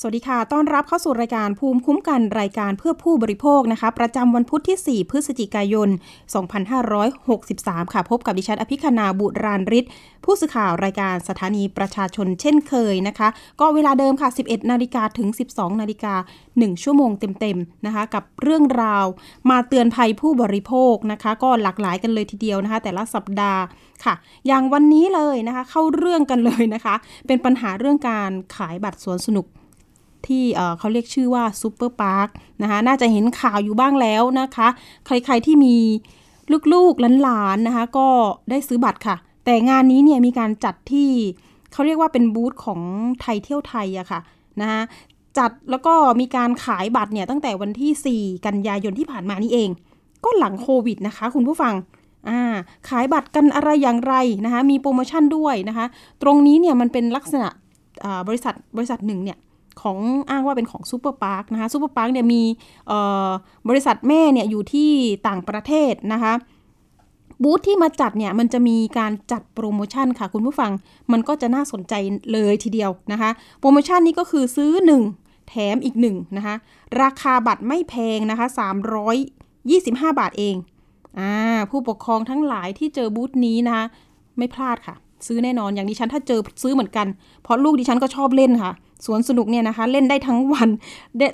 สวัสดีค่ะ ต้อนรับเข้าสู่รายการภูมิคุ้มกันรายการเพื่อผู้บริโภคนะคะ ประจำวันพุธที่ 4 พฤศจิกายน 2563 ค่ะ พบกับดิฉันอภิคณาบุราริศผู้สื่อข่าวรายการสถานีประชาชนเช่นเคยนะคะ ก็เวลาเดิมค่ะ 11 นาฬิกาถึง 12 นาฬิกา 1 ชั่วโมงเต็มๆนะคะ กับเรื่องราวมาเตือนภัยผู้บริโภคนะคะ ก็หลากหลายกันเลยทีเดียวนะคะ แต่ละสัปดาห์ค่ะ อย่างวันนี้เลยนะคะ เข้าเรื่องกันเลยนะคะ เป็นปัญหาเรื่องการขายบัตรสวนสนุก ที่เขาเรียกชื่อว่าซูเปอร์พาร์คนะคะน่าจะเห็นข่าวอยู่บ้างแล้วนะคะ ใครๆที่มีลูกๆหลานๆนะคะ ก็ได้ซื้อบัตรค่ะ แต่งานนี้เนี่ยมีการจัดที่เขาเรียกว่าเป็นบูธของไทยเที่ยวไทยอะค่ะนะคะจัดแล้วก็มีการขายบัตรเนี่ยตั้งแต่วันที่ 4 กันยายนที่ผ่านมานี่เอง ก็หลังโควิดนะคะ คุณผู้ฟังอ่าขายบัตรกันอะไรอย่างไรนะคะ มีโปรโมชั่นด้วยนะคะ ตรงนี้เนี่ยมันเป็นลักษณะบริษัทบริษัทหนึ่งเนี่ย ของอ้างว่าเป็นของซูเปอร์พาร์คนะคะซูเปอร์พาร์คเนี่ยมีบริษัทแม่เนี่ยอยู่ที่ต่างประเทศนะคะบูธที่มาจัดเนี่ยมันจะมีการจัดโปรโมชั่นค่ะ คุณผู้ฟังมันก็จะน่าสนใจเลยทีเดียวนะคะ โปรโมชั่นนี้ก็คือซื้อ 1 แถมอีก1นะคะ ราคาบัตรไม่แพงนะคะ 325 บาทเองอ่าผู้ปกครองทั้งหลายที่เจอบูธนี้นะคะ ไม่พลาดค่ะ ซื้อแน่นอนอย่างดิฉันถ้าเจอซื้อเหมือนกัน เพราะลูกดิฉันก็ชอบเล่นค่ะสวนสนุกเนี่ยนะคะ เล่นได้ทั้งวัน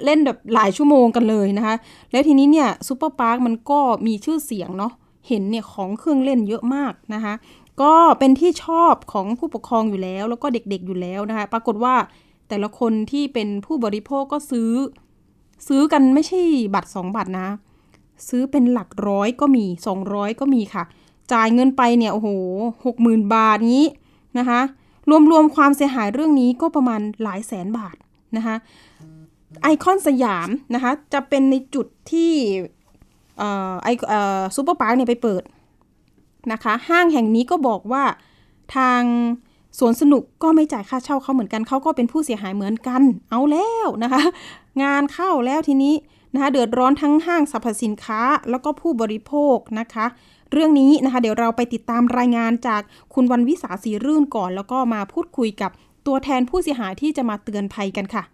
เล่นแบบหลายชั่วโมงกันเลยนะคะ แล้วทีนี้เนี่ยซูเปอร์พาร์คมันก็มีชื่อเสียงเนาะเห็นเนี่ยของเครื่องเล่นเยอะมากนะคะ ก็เป็นที่ชอบของผู้ปกครองอยู่แล้ว แล้วก็เด็กๆอยู่แล้วนะคะ ปรากฏว่าแต่ละคนที่เป็นผู้บริโภคก็ซื้อ ซื้อกันไม่ใช่บัตร 2 บัตรนะ ซื้อเป็นหลักร้อยก็มี 200 ก็มีค่ะ จ่ายเงินไปเนี่ยโอ้โหหกหมื่นบาทนี้นะคะ รวมๆความเสียหายเรื่องนี้ก็ประมาณหลายแสนบาทนะคะไอคอนสยามนะคะจะเป็นในจุดที่ไอ้ซูเปอร์พาร์คเนี่ยไปเปิดนะคะห้างแห่งนี้ก็บอกว่าทางสวนสนุกก็ไม่จ่ายค่าเช่าเขาเหมือนกันเขาก็เป็นผู้เสียหายเหมือนกัน เอาแล้วนะคะ งานเข้าแล้วทีนี้นะคะเดือดร้อนทั้งห้างสรรพสินค้าแล้วก็ผู้บริโภคนะคะ เรื่องนี้นะคะ เดี๋ยวเราไปติดตามรายงานจากคุณวันวิสาสีรื่นก่อน แล้วก็มาพูดคุยกับตัวแทนผู้เสียหายที่จะมาเตือนภัยกันค่ะ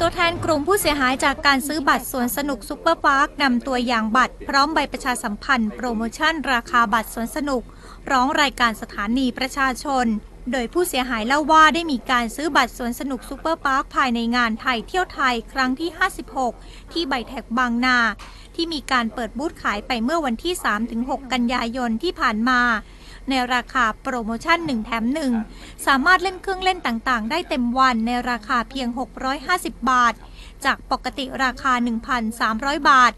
ตัวแทนกลุ่มผู้เสียหายจากการซื้อบัตรสวนสนุกซุปเปอร์พาร์คนำตัวอย่างบัตร พร้อมใบประชาสัมพันธ์โปรโมชั่น ราคาบัตรสวนสนุก ร้องรายการสถานีประชาชนโดยผู้เสียหายเล่าว่าได้มีการซื้อบัตรสวนสนุกซุปเปอร์พาร์คภายในงานไทยเที่ยวไทยครั้งที่ 56 ที่ใบแท็กบางนา ที่มีการเปิดบูธขายไปเมื่อวันที่ 3-6 กันยายนที่ผ่านมา ในราคาโปรโมชั่น 1 แถม 1 สามารถเล่นเครื่องเล่นต่างๆ ได้เต็มวันในราคาเพียง 650 บาท จากปกติราคา 1,300 บาท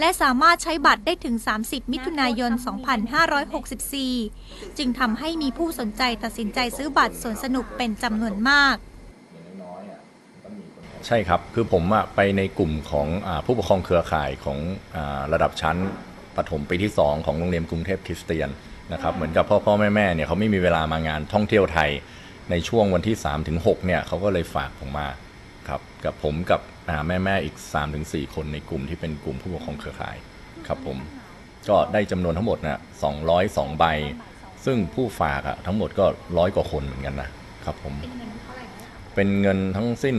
และสามารถใช้บัตรได้ถึง 30 มิถุนายน 2564 จึงทำให้มีผู้สนใจตัดสินใจซื้อบัตรสวนสนุกเป็นจำนวนมาก ใช่ครับ คือผมไปในกลุ่มของอผู้ปกครองเครือข่ายของอระดับชั้นปฐมปีที่ 2 ของโรงเรียนกรุงเทพคริสเตียนนะครับเหมือนกับพ่อพ่อแม่แม่เนี่ยเขาไม่มีเวลามางานท่องเที่ยวไทย ในช่วงวันที่3ถึง6เนี่ยเขาก็เลยฝากผมมาครับกับผมกับแม่แม่อีก3ถึง4คนในกลุ่มที่เป็นกลุ่มผู้ปกครองเครือข่ายครับผมก็ได้จำนวนทั้งหมดนะ202 ใบ ซึ่งผู้ฝากอะทั้งหมดก็ร้อยกว่าคนเหมือนกันนะครับผม เป็นเงิน ป็นเงินทั้งสิ้น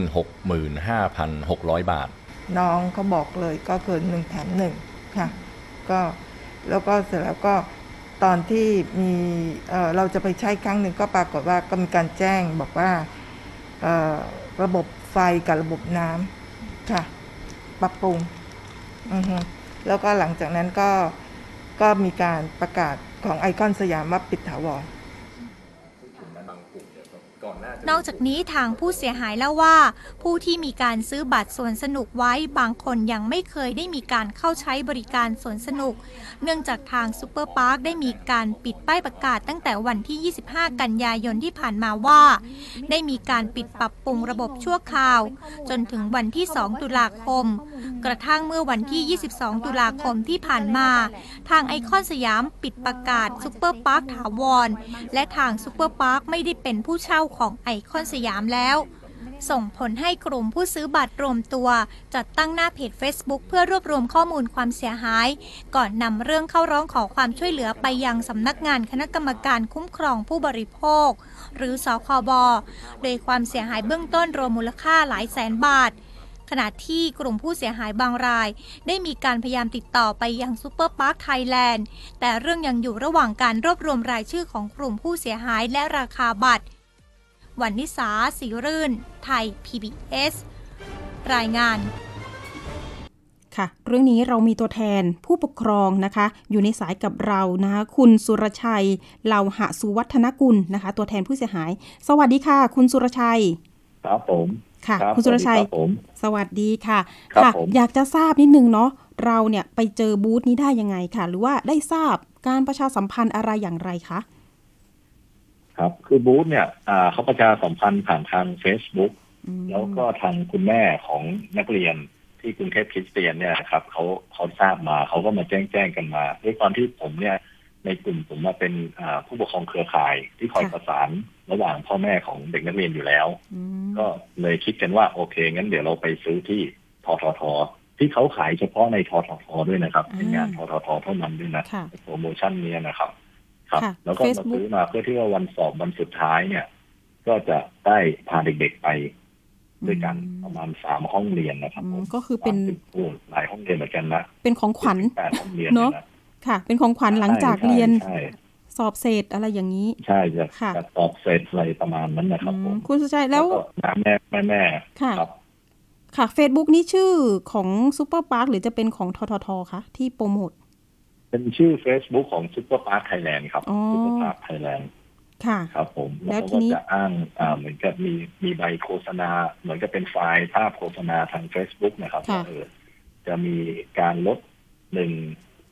65,600 บาท น้องเขาบอกเลยก็เกินหนึ่งแถมหนึ่งค่ะก็แล้วก็เสร็จแล้วก็ตอนที่มีเเราจะไปใช้ครั้งหนึ่งก็ปรากฏว่าก็มีการแจ้งบอกว่าระบบไฟกับระบบน้ำค่ะปรับปรุงแล้วก็หลังจากนั้นก็ก็มีการประกาศของไอคอนสยามว่าปิดถาวร นอกจากนี้ทางผู้เสียหายเล่าว่า ผู้ที่มีการซื้อบัตรสวนสนุกไว้บางคนยังไม่เคยได้มีการเข้าใช้บริการสวนสนุก เนื่องจากทางซูเปอร์พาร์คได้มีการปิดป้ายประกาศตั้งแต่วันที่ 25 กันยายนที่ผ่านมาว่า ได้มีการปิดปรับปรุงระบบชั่วคราว จนถึงวันที่ 2 ตุลาคม กระทั่งเมื่อวันที่ 22 ตุลาคมที่ผ่านมา ทางไอคอนสยามปิดประกาศซูเปอร์พาร์คถาวรและทางซูเปอร์พาร์คไม่ได้เป็นผู้เช่าของไอคอนสยามแล้ว ส่งผลให้กลุ่มผู้ซื้อบัตรรวมตัว จัดตั้งหน้าเพจ Facebook เพื่อรวบรวมข้อมูลความเสียหาย ก่อนนำเรื่องเข้าร้องขอความช่วยเหลือไปยังสำนักงานคณะกรรมการคุ้มครองผู้บริโภค หรือสคบโดยความเสียหายเบื้องต้นรวมมูลค่าหลายแสนบาทขณะที่กลุ่มผู้เสียหายบางราย ได้มีการพยายามติดต่อไปยังซูเปอร์พาร์คไทยแลนด์แต่เรื่องยังอยู่ระหว่างการรวบรวมรายชื่อของกลุ่มผู้เสียหายและราคาบัตร วันวิสาสีรื่น ไทย PBS รายงานค่ะ เรื่องนี้เรามีตัวแทนผู้ปกครองนะคะ อยู่ในสายกับเรานะคะ คุณสุรชัยเหล่าหะสุวัฒนกุลนะคะ ตัวแทนผู้เสียหาย สวัสดีค่ะ คุณสุรชัย ครับผมค่ะรับคุณสุรชัยสวัสดีครับผมสวัสดีค่ะครับค่ะผมอยากจะทราบนิดนึงเนาะเราเนี่ยไปเจอบูธนี้ได้ยังไงค่ะ หรือว่าได้ทราบการประชาสัมพันธ์อะไรอย่างไรคะ ครับ คือบูธเนี่ยอ่าเขาประชาสัมพันธ์ผ่านทาง Facebook อืมแล้วก็ทางคุณแม่ของนักเรียนที่กรุงเทพคริสเตียนเนี่ยนะครับเขาเขาทราบมาเขาก็มาแจ้งแจ้งกันมาด้วยความที่ผมเนี่ย ในกลุ่มผมมาเป็นอ่าผู้ปกครองเครือข่ายที่คอยประสานระหว่างพ่อแม่ของเด็กนักเรียนอยู่แล้วอืมก็เลยคิดกันว่าโอเค งั้นเดี๋ยวเราไปซื้อที่ทททที่เขาขายเฉพาะในทททด้วยนะครับเป็นงานทททเท่านั้นด้วยนะค่ะโปรโมชั่นเนี้ยนะครับ ครับค่ะแล้วก็มา Facebook ซื้อมาเพื่อที่ว่าวันสอบวันสุดท้ายเนี่ย ก็จะได้พาเด็กๆไปด้วยกันประมาณสามห้องเรียนนะครับอืผมมก็คือเป็นสามสิบโอ้หลายห้องเรียนเหมือนกันนะเป็นของขวัญแปดห้องเรียนเนอะลยค่ะ เป็นของขวัญหลังจากใช่เรียนใช่สอบเสร็จอะไรอย่างนี้ ใช่จะค่ะจะตอบเสร็จอะไรประมาณนั้นนะครับผมอืมคุณสุชัยแล้วก็แม่แม่แม่ค่ะครับค่ะ Facebook นี่ชื่อของซูเปอร์พาร์คหรือจะเป็นของทททคะที่โปรโมท เป็นชื่อ Facebook ของ Super Park Thailand ครับอ๋อ Super Park Thailand ค่ะครับผมแล้แล้ววทีเขาก็นี้จะอ้างอ่าเหมือนกับมีมีใบโฆษณา เหมือนกับเป็นไฟล์ภาพโฆษณาทาง Facebook นะครับค่ะว่าเออจะมีการลดหนึ่ง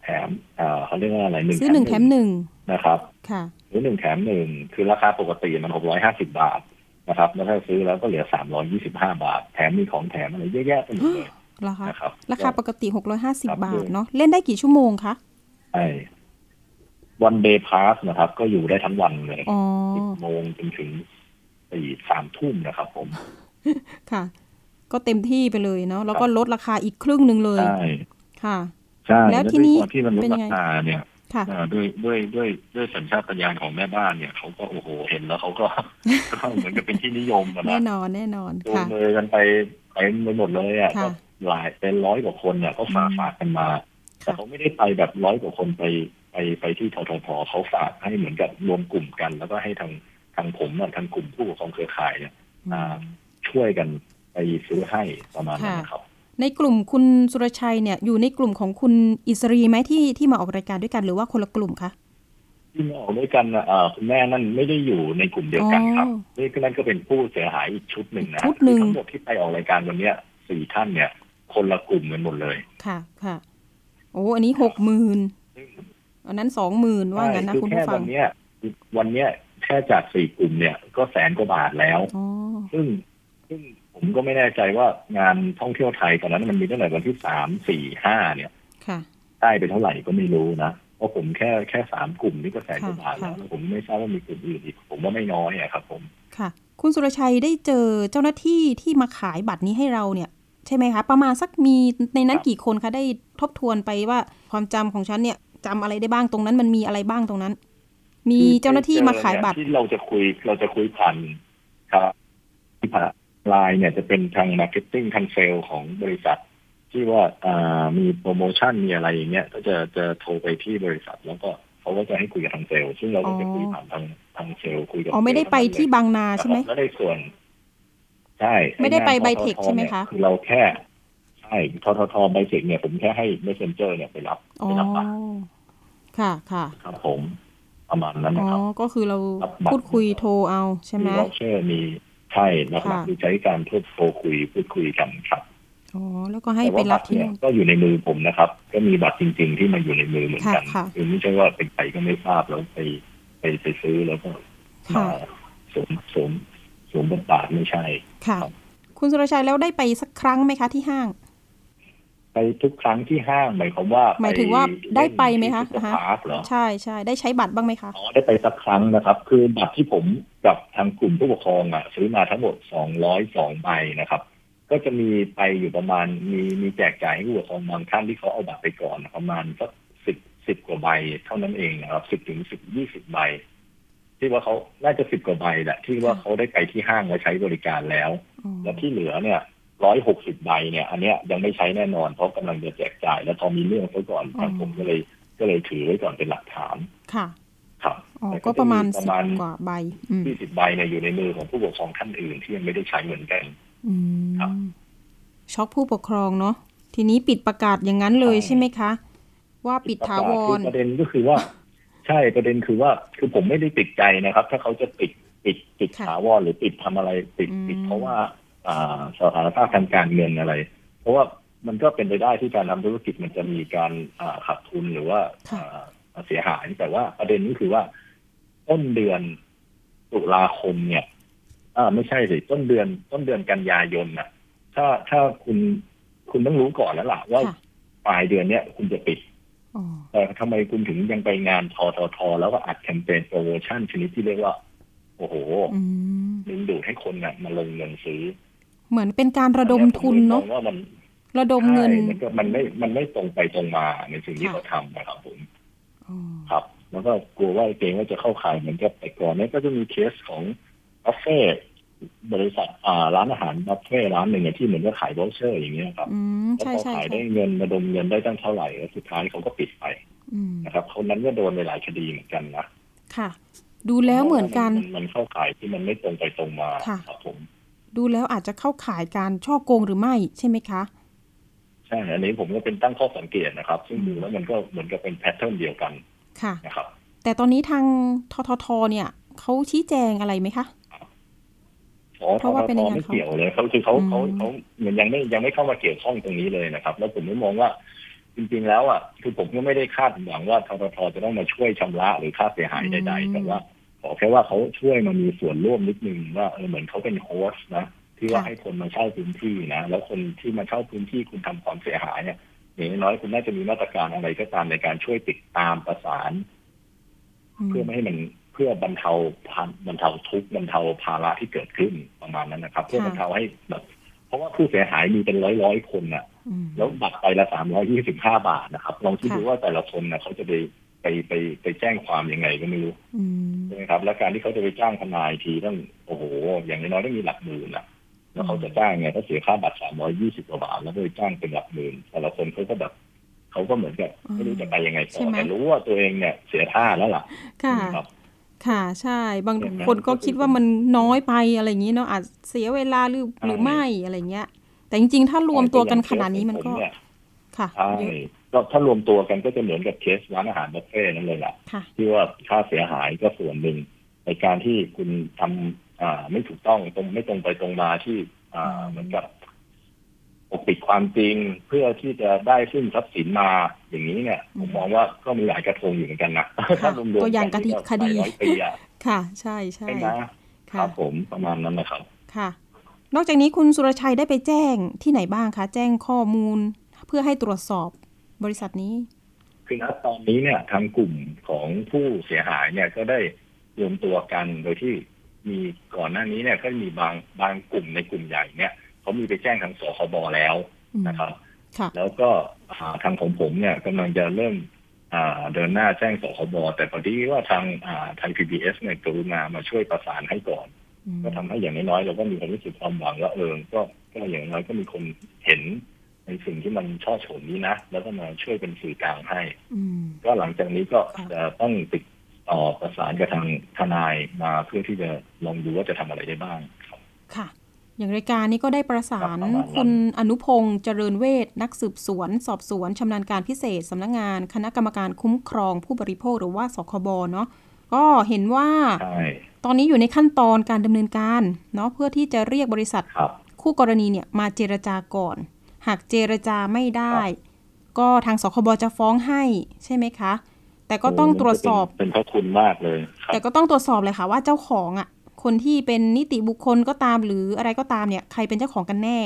แถมอ่าเขาเรียกว่าอะไรหนึ่งซื้อหนึ่งแถมหนึ่งนะครับ ค่ะหรือหนึ่งแถมหนึ่งคือราคาปกติมันหกร้อยห้าสิบาทนะครับ แล้วถ้าซื้อแล้วก็เหลือสามร้อยี่สิบห้าบาท แถมมีของแถมอะไรเยอะแยะไปหมดเลยเหรอคะนะครับราคาปกติครับ650บาทเนาะเล่นได้กี่ชั่วโมงคะ ใช่วันเดย์พาสนะครับ ก็อยู่ได้ทั้งวันเลยอ๋อสิบโมงจนถึงสี่สามทุ่มนะครับผม ค่ะ ก็เต็มที่ไปเลยเนาะแล้วก็ลดราคาอีกครึ่งหนึ่งเลย ใช่ ค่ะ ใช่ แล้วทีนี้ด้วยความที่มันลดเป็นยัรางไงคาเนี่ยค่ะเอ่อด้วยด้วยด้วยด้วยสัญชาตญาณของแม่บ้านเนี่ยเขาก็โอ้โหเห็นแล้วเขาก็ก็เหมือนกับเป็นที่นิยมอะแน่นะนอนแน่นอนจูงค่ะมือกันไปไปไปหมดเลยอะค่ะก็หลายเป็นร้อยกว่าคนเนี่ยก็ฝากอืมฝากกันมาแต่ค่ะ เขาไม่ได้ไปแบบร้อยกว่าคนไปไปไปที่ทททเขาฝากให้เหมือนกับรวมกลุ่มกัน แล้วก็ให้ทางทางผมอะทางกลุ่มผู้ปกครองเครือข่ายเนี่ยอ่าช่วยกันไปซื้อให้ประมาณนั้นนะครับในกลุ่มคุณสุรชัยเนี่ยอยู่ในกลุ่มของคุณอิสรีไหมที่ที่มาออกรายการด้วยกันหรือว่าคนละกลุ่มคะที่มาออกด้วยกันน่ะเอ่อคุณแม่นั่นไม่ได้อยู่ในกลุ่มเดียวกันครับอ๋อนี่ก็นั่นก็เป็นผู้เสียหายอีกชุดหนึ่งนะชุดหนึ่งคือทั้งหมดที่ไปออกรายการวันเนี้ยสี่ท่านเนี่ย คนละกลุ่มกันหมดเลยค่ะค่ะ โอ้อันนี้หกหมื่นอันนั้นสองหมื่นว่างั้นนะใช่คุณแค่ผู้ฟัวังนเนี้ยวันเนี้ยแค่จากสี่กลุ่มเนี่ยก็แสนกว่าบาทแล้วอ๋อซึ่งซึ่งผมก็ไม่แน่ใจว่างานท่องเที่ยวไทยตอนนั้นมันมีตั้งแต่วันที่สามสี่ห้าเนี่ยค่ะได้ไปเท่าไหร่ก็ไม่รู้นะเพราะผมแค่แค่สามกลุ่มนี่ก็แสนกว่าบาทค่ะแล้วแล้วผมไม่ทราบว่ามีกลุ่มอื่นอีกผมว่าไม่น้อยอะครับ ผมค่ะ คุณสุรชัยได้เจอเจ้าหน้าที่ที่มาขายบัตรนี้ให้เราเนี่ย ใช่ไหมคะ ประมาณสักมีในนั้นกี่คนคะได้ ทบทวนไปว่าความจำของฉันเนี่ยจำอะไรได้บ้างตรงนั้น มันมีอะไรบ้างตรงนั้น มีเจ้าหน้าที่มาขายบัตรที่เราจะคุยเราจะคุยผ่านครับที่ผ่านไลน์เนี่ยจะเป็นทาง marketing ทางเซลล์ของบริษัท ที่ว่าอ่ามีโปรโมชั่นมีอะไรอย่างเงี้ยก็จะจะโทรไปที่บริษัท แล้วก็เขาก็จะให้คุยกับทางเซลล์ซึ่งเราก็จะคุยผ่านทางทางเซลล์คุยกับอ๋อไม่ได้ไปที่บางนาใช่ไหมแล้วในส่วนใช่ไม่ได้ไปอ้งานไบเทคททใช่ไหมคะเนี่ยคือเราแค่ ใช่ทททไบเทคเนี่ยผมแค่ให้ messenger เนี่ยไปรับอ๋อไปรับบัตรค่ะค่ะครับผมประมาณนั้นอ๋อนะครับก็คือเรารับบัตรพูดคุยโทรเอาใช่ไหมมีวอเชอร์มีใช่หลักค่ะๆคือใช้การพูดโทรคุยพูดคุยกันครับอ๋อแล้วก็ให้แต่ไปว่ารับับตรที่เนี่ยนู่นก็อยู่ในมือผมนะครับ ก็มีบัตรจริง ๆ ที่มาอยู่ในมือเหมือนกันค่ะค่ะคือไม่ใช่ว่าเป็นใครก็ไม่ทราบแล้วไปไปไปซื้อแล้วก็ค่ะมาสวมสวมสวมบทบาทไม่ใช่ค่ะครับคุณสุรชัยแล้วได้ไปสักครั้งไหมคะที่ห้าง ไปทุกครั้งที่ห้างหมายความว่าหมายถึงว่าได้ไปไหมคะที่อ่าฮะพาร์คเหรอใช่ใช่ได้ใช้บัตรบ้างไหมคะอ๋อได้ไปสักครั้งนะครับ คือบัตรที่ผมกับทางกลุ่มผู้ปกครองอะซื้อมาทั้งหมด202ใบนะครับ ก็จะมีไปอยู่ประมาณมีมีแจกจ่ายให้ผู้ปกครองบางท่านที่เขาเอาบัตรไปก่อนประมาณสักสิบสิบกว่าใบเท่านั้นเองนะครับสิบถึงสิบยี่สิบใบที่ว่าเขาน่าจะสิบกว่าใบแหละที่ว่าค่ะเขาได้ไปที่ห้างและใช้บริการแล้วอ๋อแล้วที่เหลือเนี่ย ร้อยหกสิบใบเนี่ย อันเนี้ยยังไม่ใช้แน่นอนเพราะกำลังจะแจกจ่าย แล้วพอมีเรื่องซะก่อนทางผมก็เลยก็เลยถือไว้ก่อนเป็นหลักฐาน ค่ะ ครับอ๋อแต่ก็ประมาณจสิบประมาณกว่าใบอืมยี่สิบใบเนี่ยอยู่ในมือของผู้ปกครองท่านอื่นที่ยังไม่ได้ใช้เหมือนกันอืมครับช็อกผู้ปกครองเนาะทีนี้ปิดประกาศอย่างนั้นเลยใช่ใช่ไหมคะ ว่าปิดถาวรคือประเด็นก็คือว่า ใช่ประเด็นคือว่า คือผมไม่ได้ติดใจนะครับ ถ้าเขาจะปิดปิดปิดค่ะถาวรหรือปิดทำอะไรปิดอืมปิดเพราะว่าอ่า สถานภาพทางการเงินอะไร เพราะว่ามันก็เป็นไปได้ที่การทำธุรกิจมันจะมีการอ่าขาดทุนหรือว่าค่ะอ่าเสียหายแต่ว่าประเด็นนี้คือว่า ต้นเดือนตุลาคมเนี่ยอ่าไม่ใช่สิต้นเดือนต้นเดือนกันยายนน่ะ ถ้าถ้าคุณคุณต้องรู้ก่อนแล้วล่ะ ว่าค่ะปลายเดือนเนี้ยคุณจะปิดอ๋อแต่ทำไมคุณถึงยังไปงานทอทอทอแล้วก็อัดแคมเปญโปรโมชั่นชนิดที่เรียกว่า โอ้โหอืมดึงดูดให้คนน่ะมาลงเงินซื้อ เหมือนเป็นการระดมทุนเนาะผมลยมองว่ามันระดมเงินใช่มันก็มันไม่มันไม่ตรงไปตรงมาในสิ่งที่ค่ะเขาทำนะครับผมอ๋อครับ แล้วก็กลัวว่าเกรงว่าจะเข้าข่ายเหมือนกับแต่ก่อนเนี้ยก็จะมีเคสของบัฟเฟ่บริษัทอ่าร้านอาหารบัฟเฟ่ร้านหนึ่งอะที่เหมือนกับขาย v อ u เชอร์อย่างเงี้ยครับอืมแล้วใช่พอใช่ขายใช่ได้เงินระดมเงินได้ตั้งเท่าไหร่แล้วสุดท้ายเขาก็ปิดไปอืมนะครับคนนั้นก็โดนในหลายคดีเหมือนกันนะค่ะ ดูแล้วเหมือนกันมันเข้าข่ายที่มันไม่ตรงไปตรงมาค่ะครับผม ดูแล้วอาจจะเข้าข่ายการฉ้อโกงหรือไม่ใช่ไหมคะใช่อันนี้ผมก็เป็นตั้งข้อสังเกตนะครับ ซึ่งอืมดูแล้วมันก็เหมือนกับเป็นแพทเทิร์นเดียวกันค่ะนะครับ แต่ตอนนี้ทางทททเนี่ยเขาชี้แจงอะไรไหมคะอ๋อเพราะว่าเป็นทยังทไงไม่เกี่ยวเลยเขาคือเขาอืมเขาเขาเหมือนยังไม่ยังไม่เข้ามาเกี่ยวข้องตรงนี้เลยนะครับ แล้วผมไม่มองว่าจริงๆแล้วอะคือผมก็ไม่ได้คาดหวังว่าทททจะต้องมาช่วยชำระหรือค่าเสียหายใดๆแต่ว่า ขอแค่ว่าเขาช่วยมามีส่วนร่วมนิดนึงว่าเออเหมือนเขาเป็นโฮสต์นะที่ว่าค่ะให้คนมาเช่าพื้นที่นะแล้วคนที่มาเช่าพื้นที่คุณทำความเสียหายเนี่ยอย่างน้อยๆคุณน่าจะมีมาตรการอะไรก็ตามในการช่วยติดตามประสานอืมเพื่อไม่ให้มันเพื่อบรรเทาพันบรรเทาทุกข์บรรเทาภาระที่เกิดขึ้นประมาณนั้นนะครับ เพื่อบรรเทาให้แบบเพราะว่าผู้เสียหายมีเป็นร้อยร้อยๆคนน่ะอืมแล้วบัตรไปละสามร้อยี่สิบห้าบาทนะครับ ลองคิดค่ะดูว่าแต่ละคนน่ะเขาจะไป ไปไปไปแจ้งความยังไงก็ไม่รู้อืมใช่ไหมครับ แล้วการที่เขาจะไปจ้างทนายทีต้องโอ้โห อย่างน้อยๆต้องมีหลักหมื่นน่ะ แล้วเขาจะจ้างไงเขาเสียค่าบัตรสามร้อยี่สิบกว่าบาทแล้วก็ไปจ้างเป็นหลักหมื่นแต่ละคนเขาก็แบบเขาก็เหมือนกับไม่รู้จะไปยังไงต่ใช่อไหมแต่รู้ว่าตัวเองเนี่ยเสียท่าแล้วล่ะค่ะครับค่ะใช่ บางเห็นไหมคนก็ก็คือคิดว่ามันน้อยไปอะไรอย่างนี้เนาะอาจเสียเวลาหรือใช่หรือไม่อะไรเงี้ย แต่จริงๆ ถ้ารวมตัวกันขนาดนี้มันก็ผเยค่ะใช่เยอะ ก็ถ้ารวมตัวกันก็จะเหมือนกับเคสร้านอาหารบุฟเฟ่ต์นั่นเลยแหละค่ะที่ว่าค่าเสียหายก็ส่วนหนึ่งในการที่คุณทำอ่าไม่ถูกต้องตรงไม่ตรงไปตรงมาที่อ่าเหมือนกับปกปิดความจริงเพื่อที่จะได้ซึ่งทรัพย์สินมาอย่างนี้เนี่ยผมมองว่าก็มีหลายกระทงอยู่เหมือนกันนะถ้ารวมๆตัวอย่างกันคดีก็คดีหลายร้อยปีอะค่ะ ใช่ใช่ใช่ไหมคค่ะรับผมประมาณนั้นนะครับค่ะ นอกจากนี้คุณสุรชัยได้ไปแจ้งที่ไหนบ้างคะ แจ้งข้อมูลเพื่อให้ตรวจสอบ บริษัทนี้คือณตอนนี้เนี่ยทางกลุ่มของผู้เสียหายเนี่ยก็ได้รวมตัวกันโดยที่มีก่อนหน้านี้เนี่ยก็มีบางบางกลุ่มในกลุ่มใหญ่เนี่ยเขามีไปแจ้งทางสคบแล้วอืมนะครับค่ะแล้วก็อ่าทางของผมเนี่ยกำลังจะเริ่มอ่าเดินหน้าแจ้งสคบแต่พอดีว่าทางอ่าทาง PBS เนี่ยกรุณามาช่วยประสานให้ก่อนอืมก็ทำให้อย่างน้อยๆเราก็มีความรู้สึกความหวังว่าเออก็ก็อย่างน้อยก็มีคนเห็น ในสิ่งที่มันช่อฉนนี้นะ แล้วก็มาช่วยเป็นสื่อกลางให้อืมก็หลังจากนี้ก็ค่ะจะต้องติดต่อประสานกับทางทนายมาเพื่อที่จะลองดูว่าจะทำอะไรได้บ้างครับค่ะ อย่างรายการนี้ก็ได้ประสานครับประมาณนั้นคุณอนุพงษ์เจริญเวทนักสืบสวน สอบสวนชำนาญการพิเศษสำนักงาน คณะกรรมการคุ้มครองผู้บริโภคหรือว่าสคบเนาะก็เห็นว่าใช่ตอนนี้อยู่ในขั้นตอนการดำเนินการเนาะเพื่อที่จะเรียกบริษัทครับคู่กรณีเนี่ยมาเจรจาก่อน หากเจรจาไม่ได้ ก็ทางสคบจะฟ้องให้ใช่ไหมคะ แต่ก็ต้องตรวจสอบเป็นพระคุณมากเลยครับแต่ก็ต้องตรวจสอบเลยค่ะว่าเจ้าของอะ คนที่เป็นนิติบุคคลก็ตามหรืออะไรก็ตามเนี่ย ใครเป็นเจ้าของกันแน่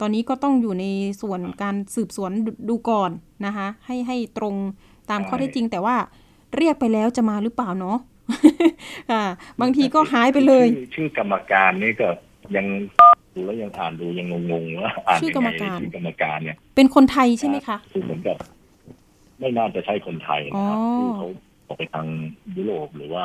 ตอนนี้ก็ต้องอยู่ในส่วนการสืบสวนดูก่อนนะคะ ให้ให้ตรงตามข้อเท็จจริง แต่ว่าเรียกไปแล้วจะมาหรือเปล่าเนาะอ่าบางทีก็หายไปเลย ชื่อชื่อกรรมการนี่ก็ยัง ดูแล้วยังอ่านดูยังงงๆว่าอ่านชื่อยังกรรมไงการชื่อกรรมการเนี่ย เป็นคนไทยใช่ไหมคะคือเหมือนกับ ไม่น่าจะใช่คนไทยนะครับอ๋อคือเขาออกไปทางยุโรปหรือว่า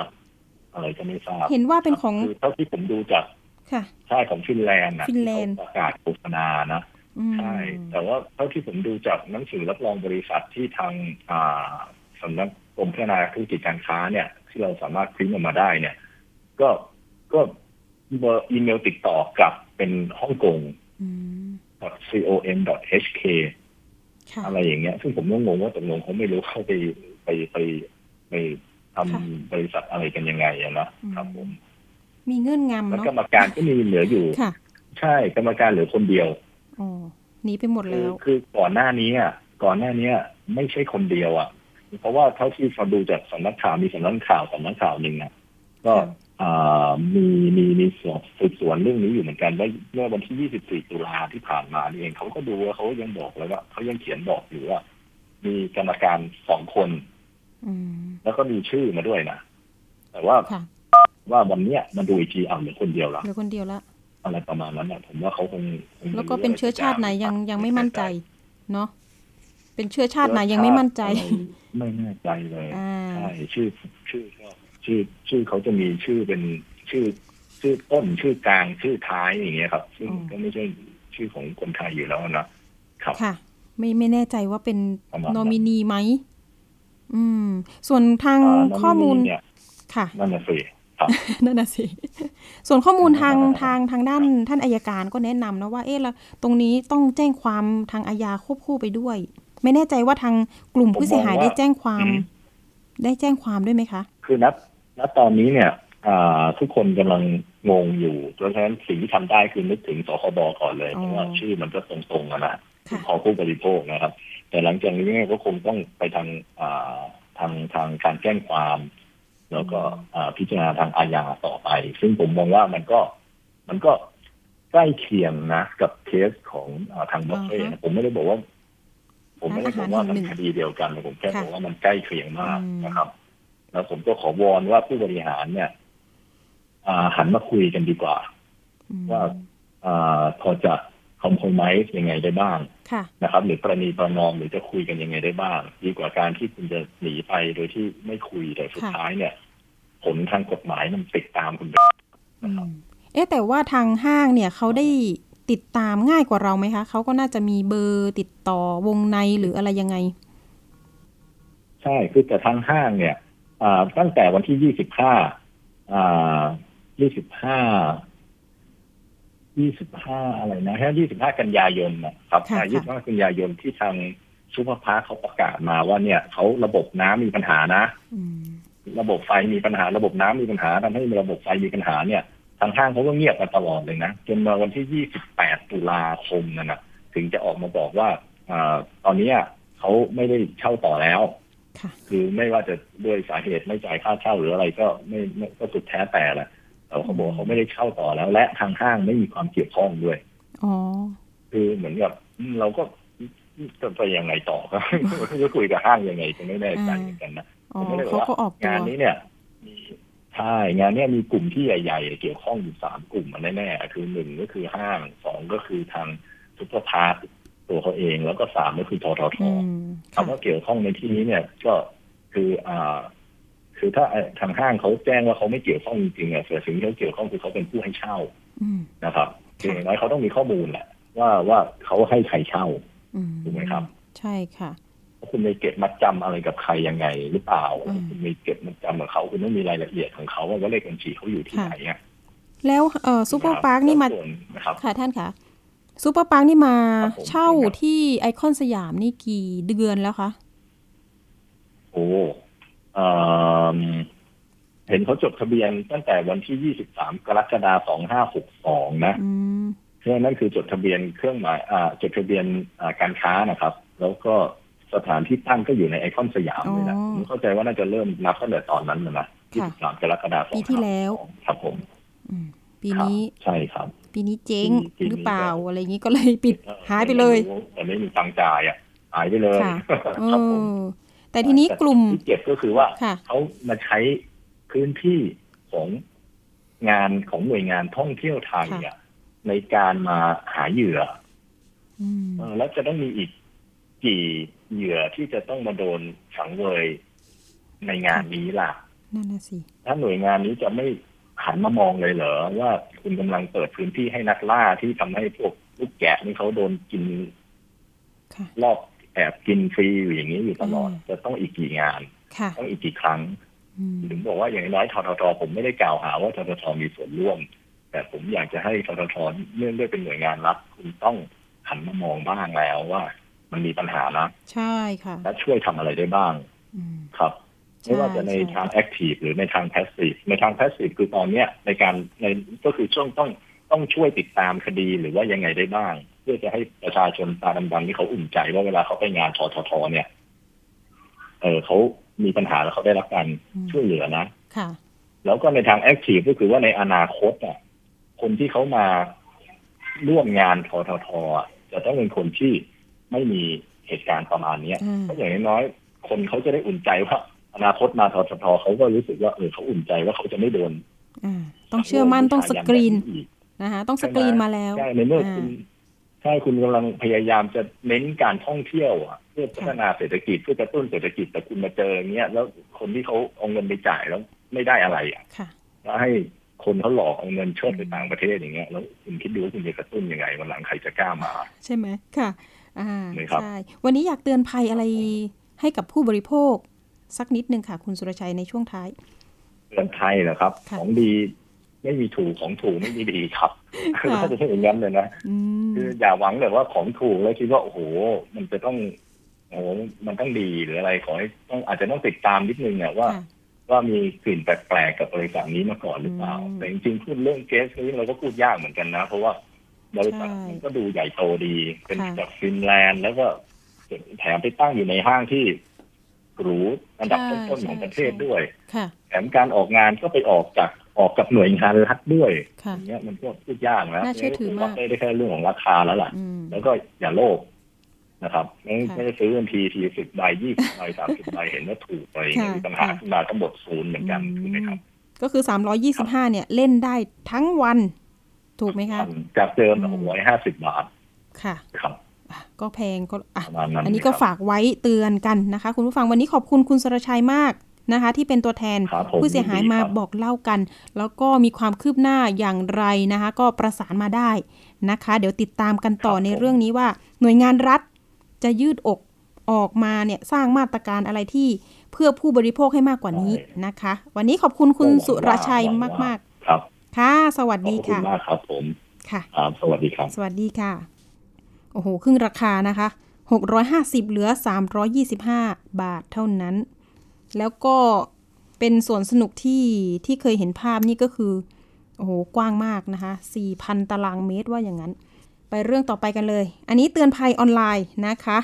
อะไรก็ไม่ทราบเห็นว่าเป็นของคือเท่าที่ผมดูจากค่ะใช่ของฟินแลนด์นะฟินแลนด์ที่เขาประกาศโฆษณานะอืมใช่แต่ว่าเท่าที่ผมดูจากหนังสือรับรองบริษัทที่ทางอ่าสำนักกรมพัฒนาธุรกิจการค้าเนี่ย ที่เราสามารถพิมพ์ออกมาได้เนี่ย ก็ก็เบอร์อีเมลติดต่อกลับ เป็นฮ่องกงอืม .com.hk ค่ะอะไรอย่างเงี้ย ซึ่งผมก็งงว่าตกลงเขาไม่รู้เข้าไปไปไปไปทำค่ะบริษัทอะไรกันยังไงอะนะอืมครับผม มีเงื่อนงำแล้วเนาะกรรมการก็มีเหลืออยู่ค่ะใช่กรรมการเหลือคนเดียวอ๋อหนีไปหมดคืแล้อวคือก่อนหน้านี้อะก่อนหน้านี้ไม่ใช่คนเดียวอะ เพราะว่าเท่าที่ฟังดูจากสำนักข่าวมีสำนักข่าวสำนักข่าวหนึ่งอะก็ค่ะอ่า มีมีมีสอบสืบสวนเรื่องนี้อยู่เหมือนกันว่าเมื่อวันที่ 24 ตุลาที่ผ่านมานี่เองเขาก็ดูว่าเขายังบอกเลยว่าเขายังเขียนบอกอยู่ว่า มีกรรมการสองคนอืมแล้วก็มีชื่อมาด้วยนะแต่ว่าค่ะว่าวันเนี้ยมาดูอีกทีอ้าวเหลือคนเดียวละเหลือคนเดียวละอะไรประมาณนั้นอะผมว่าเขาคงคงแล้วก็เป็นเชื้อชาติไหนยังยังไม่มั่นใจ เนาะเป็นเชื้อชาติไหนยังไม่มั่นใจ ไม่แน่ใจเลยอ่าใช่ชื่อชื่อก็ ชื่อชื่อเขาจะมีชื่อเป็นชื่อ ชื่อต้นชื่อกลางชื่อท้ายอย่างเงี้ยครับ ซึ่งอ๋อก็ไม่ใช่ชื่อของคนไทยอยู่แล้วนะครับค่ะ ไม่ไม่แน่ใจว่าเป็นประมาณนั้นนอมินีไหมอืม ส่วนทางอ่าข้อมูลน้งเนี่ยค่ะนั่นน่ะสิครับนั่นน่ะสิ ส่วนข้อมูลทางอ่าทางทางด้านท่านอายการก็แนะนำนะว่า เอ๊ะแล้วตรงนี้ต้องแจ้งความทางอาญาควบคู่ไปด้วย ไม่แน่ใจว่าทางกลุ่มผู้เสียหายได้แจ้งความอืมได้แจ้งความด้วยไหมคะ คือนับ ณตอนนี้เนี่ยอ่าทุกคนกำลังงงอยู่เพราะฉะนั้นสิ่งที่ทำได้คือนึกถึงสคบก่อนเลยอ๋อเพราะว่าชื่อมันก็ตรงๆอะนะค่ะขอผู้บริโภคนะครับ แต่หลังจากนี้เนี่ยก็คงต้องไปทางอ่าทางทางการแจ้งความ แล้วก็อ่าพิจารณาทางอาญาต่อไป ซึ่งผมมองว่ามันก็มันก็ใกล้เคียงนะ กับเคสของอาทางบัฟเฟ่อ่าฮะนะผมไม่ได้บอกว่า ผมไม่ได้บอกว่าร้านอาหารมันหนึ่งคดีเดียวกันแต่ผมแค่ค่ะบอกว่ามันใกล้เคียงมากอืมนะครับ แล้วผมก็ขอวอนว่าผู้บริหารเนี่ยอ่าหันมาคุยกันดีกว่าอืมว่าอ่าพอจะคอมโพมไมซ์ยังไงได้บ้างค่ะนะครับ หรือประนีประนอมหรือจะคุยกันยังไงได้บ้าง ดีกว่าการที่คุณจะหนีไปโดยที่ไม่คุยแต่สุดค่ะท้ายเนี่ย ผลทางกฎหมายมันติดตามคุณไปอืมเอ๊ะแต่ว่าทางห้างเนี่ยเขาได้ติดตามง่ายกว่าเราไหมคะเขาก็น่าจะมีเบอร์ติดต่อวงในหรืออะไรยังไง ใช่คือแต่ทางห้างเนี่ยอ่า ตั้งแต่วันที่ยี่สิบห้าอ่ายี่สิบห้ายี่สิบห้าอะไรนะแค่ยี่สิบห้ากันยายนนะครับค่ะยี่สิบห้ากันยายนที่ทาง Super Park เขาประกาศมาว่าเนี่ยเขาระบบน้ำมีปัญหานะอืมระบบไฟมีปัญหาระบบน้ำมีปัญหาทำให้ระบบไฟมีปัญหาเนี่ยทางห้างเขาก็เงียบมาตลอดเลยนะจนมาวันที่ 28 ตุลาคมนั่นนะถึงจะออกมาบอกว่าอาตอนเนี้ยเขาไม่ได้เช่าต่อแล้ว ค่ะคือไม่ว่าจะด้วยสาเหตุไม่จ่ายค่าเช่าหรืออะไรก็ไม่ไม่ก็สุดแท้แต่แหละแต่ว่าเขาบอกว่าเขาไม่ได้เช่าต่อแล้ว และทางห้างไม่มีความเกี่ยวข้องด้วยอ๋อคือเหมือนกับอืมเราก็จะไปยังไงต่อครับจะคุยกับห้างยังไงก็ไม่แน่ใจเหมือนกันนะอ๋อผมไม่ได้บเขาอกก็ว่าออกตัวงานนี้เนี่ย มีใช่งานเนี้ยมีกลุ่มที่ใหญ่ ๆ เกี่ยวข้องอยู่สามกลุ่มมันแน่ๆคือหนึ่งก็คือห้างสองก็คือทาง Super Park ตัวเขาเอง แล้วก็สามก็คือทททอืมค่ะคำว่าเกี่ยวข้องในที่นี้เนี่ย ก็คืออ่า คือถ้าทางห้างเขาแจ้งว่าเขาไม่เกี่ยวข้องจริงๆอะแต่สิ่งที่เขาเกี่ยวข้องคือเขาเป็นผู้ให้เช่าอืมนะครับคืออย่างน้อยเขาต้องมีข้อมูลแหละว่าว่าเขาให้ใครเช่าอืมถูกไหมครับ ใช่ค่ะว่าคุณไปเก็บมัดจำอะไรกับใครยังไงหรือเปล่าอืมคุณไปเก็บมัดจำกับเขาคุณต้องมีรายละเอียดของเขาว่าเลขบัญชีเขาอยู่ที่ค่ะไหนอะแล้วเอ่อ Super Park นี่มาส่วนนะครับค่ะท่านคะ Super Park นี่มาครับผมเช่าครับที่ไอคอนสยามนี่กี่เดือนแล้วคะ โอ้เอ่อเห็นเขาจดทะเบียนตั้งแต่วันที่ 23 กรกฎาคม 2562 นะอืมเพราะฉะนั้นคือจดทะเบียนเครื่องหมายอ่าจดทะเบียนอ่าการค้านะครับ แล้วก็สถานที่ตั้งก็อยู่ในไอคอนสยามเลยนะอ๋อผมเข้าใจว่าน่าจะเริ่มนับตั้งแต่ตอนนั้นนะนะค่ะ23 กรกฎาคมปีที่แล้ว ครับผมอืมปีนี้ครับใช่ครับ ปีปีนี้เจ๊งปีนี้หรือเปล่าก็อะไรอย่างนี้ก็เลยปิดหายไปเลยแต่ไม่มีตังค์จ่ายอะหายไปเลยค่ะเอครับผมอแต่ทีนี้กลุ่มที่เจ็บก็คือว่าค่ะเขามาใช้พื้นที่ของงานของหน่วยงานท่องเที่ยวไทยอะในการมาหาเหยื่ออืมเออแล้วจะต้องมีอีกกี่เหยื่อที่จะต้องมาโดนสังเวยในงานนี้ล่ะนั่นน่ะสิถ้าหน่วยงานนี้จะไม่ หันมามองเลยเหรอว่าคุณกำลังเปิดพื้นที่ให้นักล่าที่ทำให้พวกลูกแกะนี่เขาโดนกินค่ะรอบแอบกินฟรีอยู่อย่างนี้อยู่ตลอดอืมจะต้องอีกกี่งานค่ะต้องอีกกี่ครั้งอืมถึงบอกว่าอย่างน้อยทททผมไม่ได้กล่าวหาว่าทททมีส่วนร่วม แต่ผมอยากจะให้ทททเนื่องด้วยเป็นหน่วยงานรัฐคุณต้องหันมามองบ้างแล้วว่า มันมีปัญหานะ ใช่ค่ะ และช่วยทำอะไรได้บ้างอืมครับใช่ ไม่ว่าจะในใช่ทาง active หรือในทาง passive ในทาง passive คือตอนเนี้ยในการในก็คือช่วงต้องต้องช่วยติดตามคดีหรือว่ายังไงได้บ้าง เพื่อจะให้ประชาชนตาดำๆที่เขาอุ่นใจว่าเวลาเขาไปงานทททเนี่ย เออเขามีปัญหาแล้วเขาได้รับการช่วยเหลือนะค่ะแล้วก็ในทาง active ก็คือว่าในอนาคตอะคนที่เขามาร่วมงานทททอะจะต้องเป็นคนที่ไม่มีเหตุการณ์ประมาณเนี้ยอืมเพราะอย่างน้อยๆคนเขาจะได้อุ่นใจว่า อนาคตมาทททเขาก็รู้สึกว่าเออเขาอุ่นใจว่าเขาจะไม่โดนอ่าต้องเชื่อมั่นต้องสกรีนอีกนะคะต้องสกรีนมาแล้วใช่ในเมื่ออ่าคุณใช่คุณกำลังพยายามจะเน้นการท่องเที่ยวอะเพื่อพัฒนาเศรษฐกิจเพื่อกระตุ้นเศรษฐกิจแต่คุณมาเจออย่างเงี้ยแล้วคนที่เขาเอาเงินไปจ่ายแล้วไม่ได้อะไรอะค่ะแล้วให้คนเขาหลอกเอาเงินเชิดไปต่างประเทศอย่างเงี้ยแล้วคุณคิดดูว่าคุณจะกระตุ้นยังไงวันหลังใครจะกล้ามา ใช่ไหมค่ะ อ่าเลยครับใช่วันนี้อยากเตือนภัยอะไรให้กับผู้บริโภค สักนิดนึงค่ะ คุณสุรชัยในช่วงท้ายเมืองไทยนะครับค่ะของดีไม่มีถูกของถูกไม่มีดีครับค่ะน่าจะเป็นอย่างนั้นเลยนะอืมคืออย่าหวังแบบว่าของถูกแล้วคิดว่าโอ้โห มันจะต้องโอ้โหมันต้องดีหรืออะไรขอให้ต้องอาจจะต้องติดตามนิดนึงเนี่ยว่าค่ะว่ามีกลิ่นแปลกๆกับบริษัทนี้มาก่อนหรือเปล่าอืมแต่จริงๆพูดเรื่องเกสนี้เราก็พูดยากเหมือนกันนะ เพราะว่าบริษัทใช่มันก็ดูใหญ่โตดี เป็นค่ะจากฟินแลนด์ แล้วก็แถมไปตั้งอยู่ในห้างที่ หรูอันดับต้นๆของประเทศด้วยค่ะแถมการออกงานก็ไปออกจากออกกับหน่วยงานรัฐด้วยค่ะอย่างเงี้ยมันก็พูดยากนะน่าเชื่อถือมากไม่ได้แค่เรื่องของราคาแล้วล่ะอืมแล้วก็อย่าโลภนะครับไม่ค่ะไม่ได้ซื้อทันทีทีสิบใบยี่สิบใบสามสิบใบเห็นว่าถูกอะไรอย่างเงี้ยค่ะมีปัญหาขึ้นมาก็หมดศูนย์เหมือนกันถูกไหมครับ ก็คือ325เนี่ยเล่นได้ทั้งวัน ถูกไหมคะจากเดิมอืมหกร้อยห้าสิบบาทค่ะครับอะ ก็แพงก็อะประมาณนั้นอันนี้ก็ครับฝากไว้เตือนกันนะคะ คุณผู้ฟังวันนี้ขอบคุณคุณสรชัยมากนะคะ ที่เป็นตัวแทนครับผมผู้เสียหายมายินดีครับบอกเล่ากัน แล้วก็มีความคืบหน้าอย่างไรนะคะ ก็ประสานมาได้นะคะ เดี๋ยวติดตามกันต่อในเรื่องนี้ว่า หน่วยงานรัฐจะยืดอกออกมาเนี่ยสร้างมาตรการอะไรที่เพื่อผู้บริโภคให้มากกว่านี้นะคะ วันนี้ขอบคุณคุณสุรชัยมากครับๆค่ะ สวัสขอบดีคุณค่ะมากครับผมค่ะครับสวัสดีครับ สวัสดีค่ะโอ้โหครึ่งราคานะคะ 650 เหลือ 325 บาทเท่านั้น แล้วก็เป็นสวนสนุกที่ที่เคยเห็นภาพนี่ก็คือ โอ้โห กว้างมากนะคะ 4,000 ตารางเมตรว่าอย่างนั้น ไปเรื่องต่อไปกันเลย อันนี้เตือนภัยออนไลน์นะคะ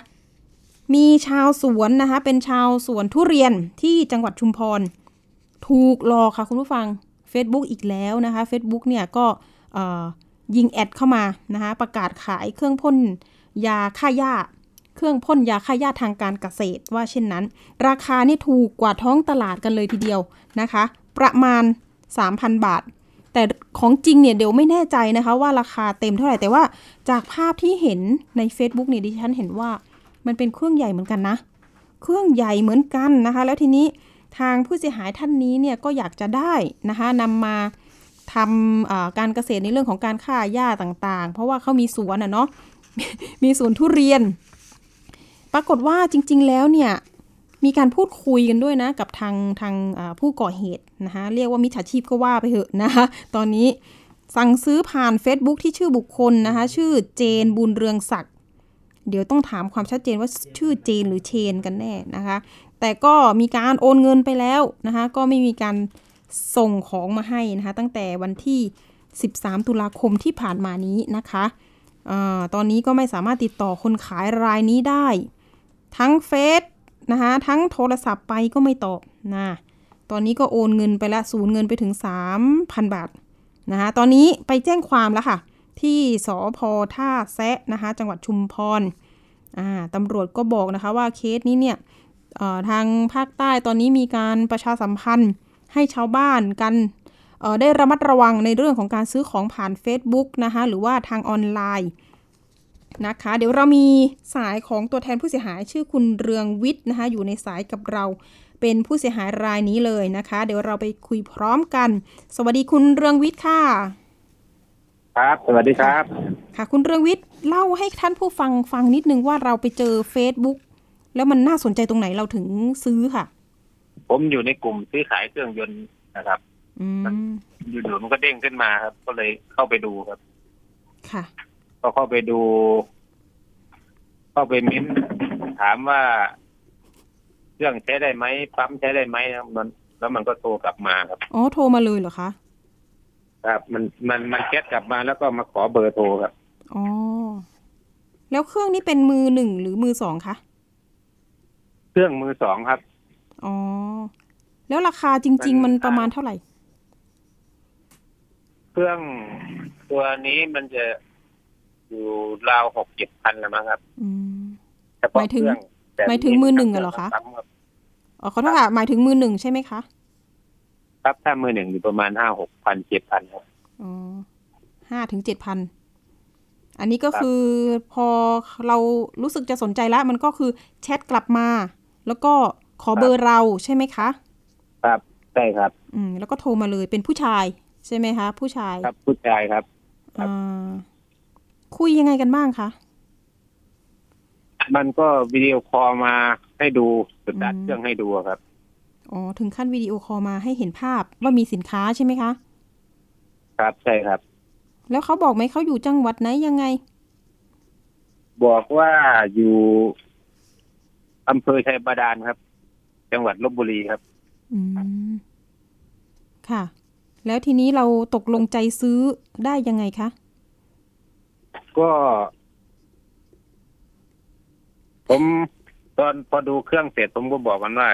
มีชาวสวนนะคะ เป็นชาวสวนทุเรียนที่จังหวัดชุมพร ถูกหลอกค่ะคุณผู้ฟัง Facebook อีกแล้วนะคะ Facebook เนี่ยก็ ยิงแอดเข้ามานะคะประกาศขายเครื่องพ่นยาฆ่าหญ้า เครื่องพ่นยาฆ่าหญ้าทางการเกษตรว่าเช่นนั้น ราคานี่ถูกกว่าท้องตลาดกันเลยทีเดียวนะคะ ประมาณ 3,000 บาท แต่ของจริงเนี่ยเดี๋ยวไม่แน่ใจนะคะว่าราคาเต็มเท่าไหร่แต่ว่าจากภาพที่เห็นใน Facebook เนี่ยดิฉันเห็นว่ามันเป็นเครื่องใหญ่เหมือนกันนะ เครื่องใหญ่เหมือนกันนะคะ แล้วทีนี้ทางผู้เสียหายท่านนี้เนี่ยก็อยากจะได้นะคะนำมา ทำการเกษตรในเรื่องของการฆ่าหญ้าต่างๆ เพราะว่าเขามีสวนอะเนาะมีสวนทุเรียน ปรากฏว่าจริง ๆ แล้วเนี่ยมีการพูดคุยกันด้วยนะ กับทางทางผู้ก่อเหตุนะคะเรียกว่ามิจฉาชีพก็ว่าไปเถอะนะคะตอนนี้สั่งซื้อผ่าน Facebook ที่ชื่อบุคคลนะคะชื่อเจนบุญเรืองศักดิ์เดี๋ยวต้องถามความชัดเจนว่าชื่อเจนหรือเชนกันแน่นะคะ แต่ก็มีการโอนเงินไปแล้วนะคะก็ไม่มีการ ส่งของมาให้นะคะ ตั้งแต่วันที่ 13 ตุลาคมที่ผ่านมานี้นะคะอตอนนี้ก็ไม่สามารถติดต่อคนขายรายนี้ได้ ทั้งเฟซนะคะทั้งโทรศัพท์ไปก็ไม่ตอบนะตอนนี้ก็โอนเงินไปละสูญเงินไปถึง 3,000 บาทนะคะตอนนี้ไปแจ้งความแล้วค่ะ ที่สอพอท่าแซะนะคะจังหวัดชุมพรตำรวจก็บอกนะคะว่าเคสนี้เนี่ยทางภาคใต้ตอนนี้มีการประชาสัมพันธ์ ให้ชาวบ้านกันเอ่อได้ระมัดระวังในเรื่องของการซื้อของผ่าน Facebook นะคะหรือว่าทางออนไลน์นะคะ เดี๋ยวเรามีสายของตัวแทนผู้เสียหายชื่อคุณเรืองวิทย์นะคะอยู่ในสายกับเราเป็นผู้เสียหายรายนี้เลยนะคะ เดี๋ยวเราไปคุยพร้อมกัน สวัสดีคุณเรืองวิทย์ค่ะ ครับ สวัสดีครับ ค่ะ คุณเรืองวิทย์เล่าให้ท่านผู้ฟังฟังนิดนึงว่าเราไปเจอ Facebook แล้วมันน่าสนใจตรงไหนเราถึงซื้อค่ะ ผมอยู่ในกลุ่มซื้อขายเครื่องยนต์นะครับอืมอยู่ๆมันก็เด้งขึ้นมาครับ ก็เลยเข้าไปดูครับ ค่ะ ก็เข้าไปดู เข้าไปเม้นถามว่า เครื่องใช้ได้ไหมปั๊มใช้ได้ไหมครับมัน แล้วมันก็โทรกลับมาครับอ๋อโทรมาเลยเหรอคะครับมันมันมันแคสกลับมาแล้วก็มาขอเบอร์โทรครับอ๋อแล้วเครื่องนี้เป็นมือหนึ่งหรือมือสองคะเครื่องมือสองครับ อ๋อ แล้วราคาจริง ๆ มันประมาณเท่าไหร่ เครื่องตัวนี้มันจะอยู่ราวหกเจ็ดพันแล้วมั้งครับอืมเฉพาะหมายถึงเครื่องแต่หมายถึงมือหนึ่งอะเหรอคะปั๊มรับอ๋อขอโทษค่ะหมายถึงมือหนึ่งใช่ไหมคะครับถ้ามือหนึ่งอยู่ประมาณห้าหกพันเจ็ดพันครับอ๋อห้าถึงเจ็ดพันอันนี้ก็ครับคือพอเรารู้สึกจะสนใจแล้วมันก็คือแชทกลับมา แล้วก็ ขอเบอร์เราใช่ไหมคะ ครับใช่ครับ อืม แล้วก็โทรมาเลยเป็นผู้ชายใช่ไหมคะ ผู้ชายครับผู้ชายครับครับอ่าคุยยังไงกันบ้างคะมันก็วิดีโอคอลมาให้ดูสตาร์ทอืมเครื่องให้ดูอะครับอ๋อถึงขั้นวิดีโอคอลมาให้เห็นภาพว่ามีสินค้าใช่ไหมคะ ครับใช่ครับ แล้วเขาบอกไหมเขาอยู่จังหวัดไหนยังไง บอกว่าอยู่อำเภอชัยบาดาลครับ จังหวัดลบบุรีครับ อืม ค่ะ แล้วทีนี้เราตกลงใจซื้อได้ยังไงคะ ก็ ผมตอนพอดูเครื่องเสร็จผมก็บอกมันว่า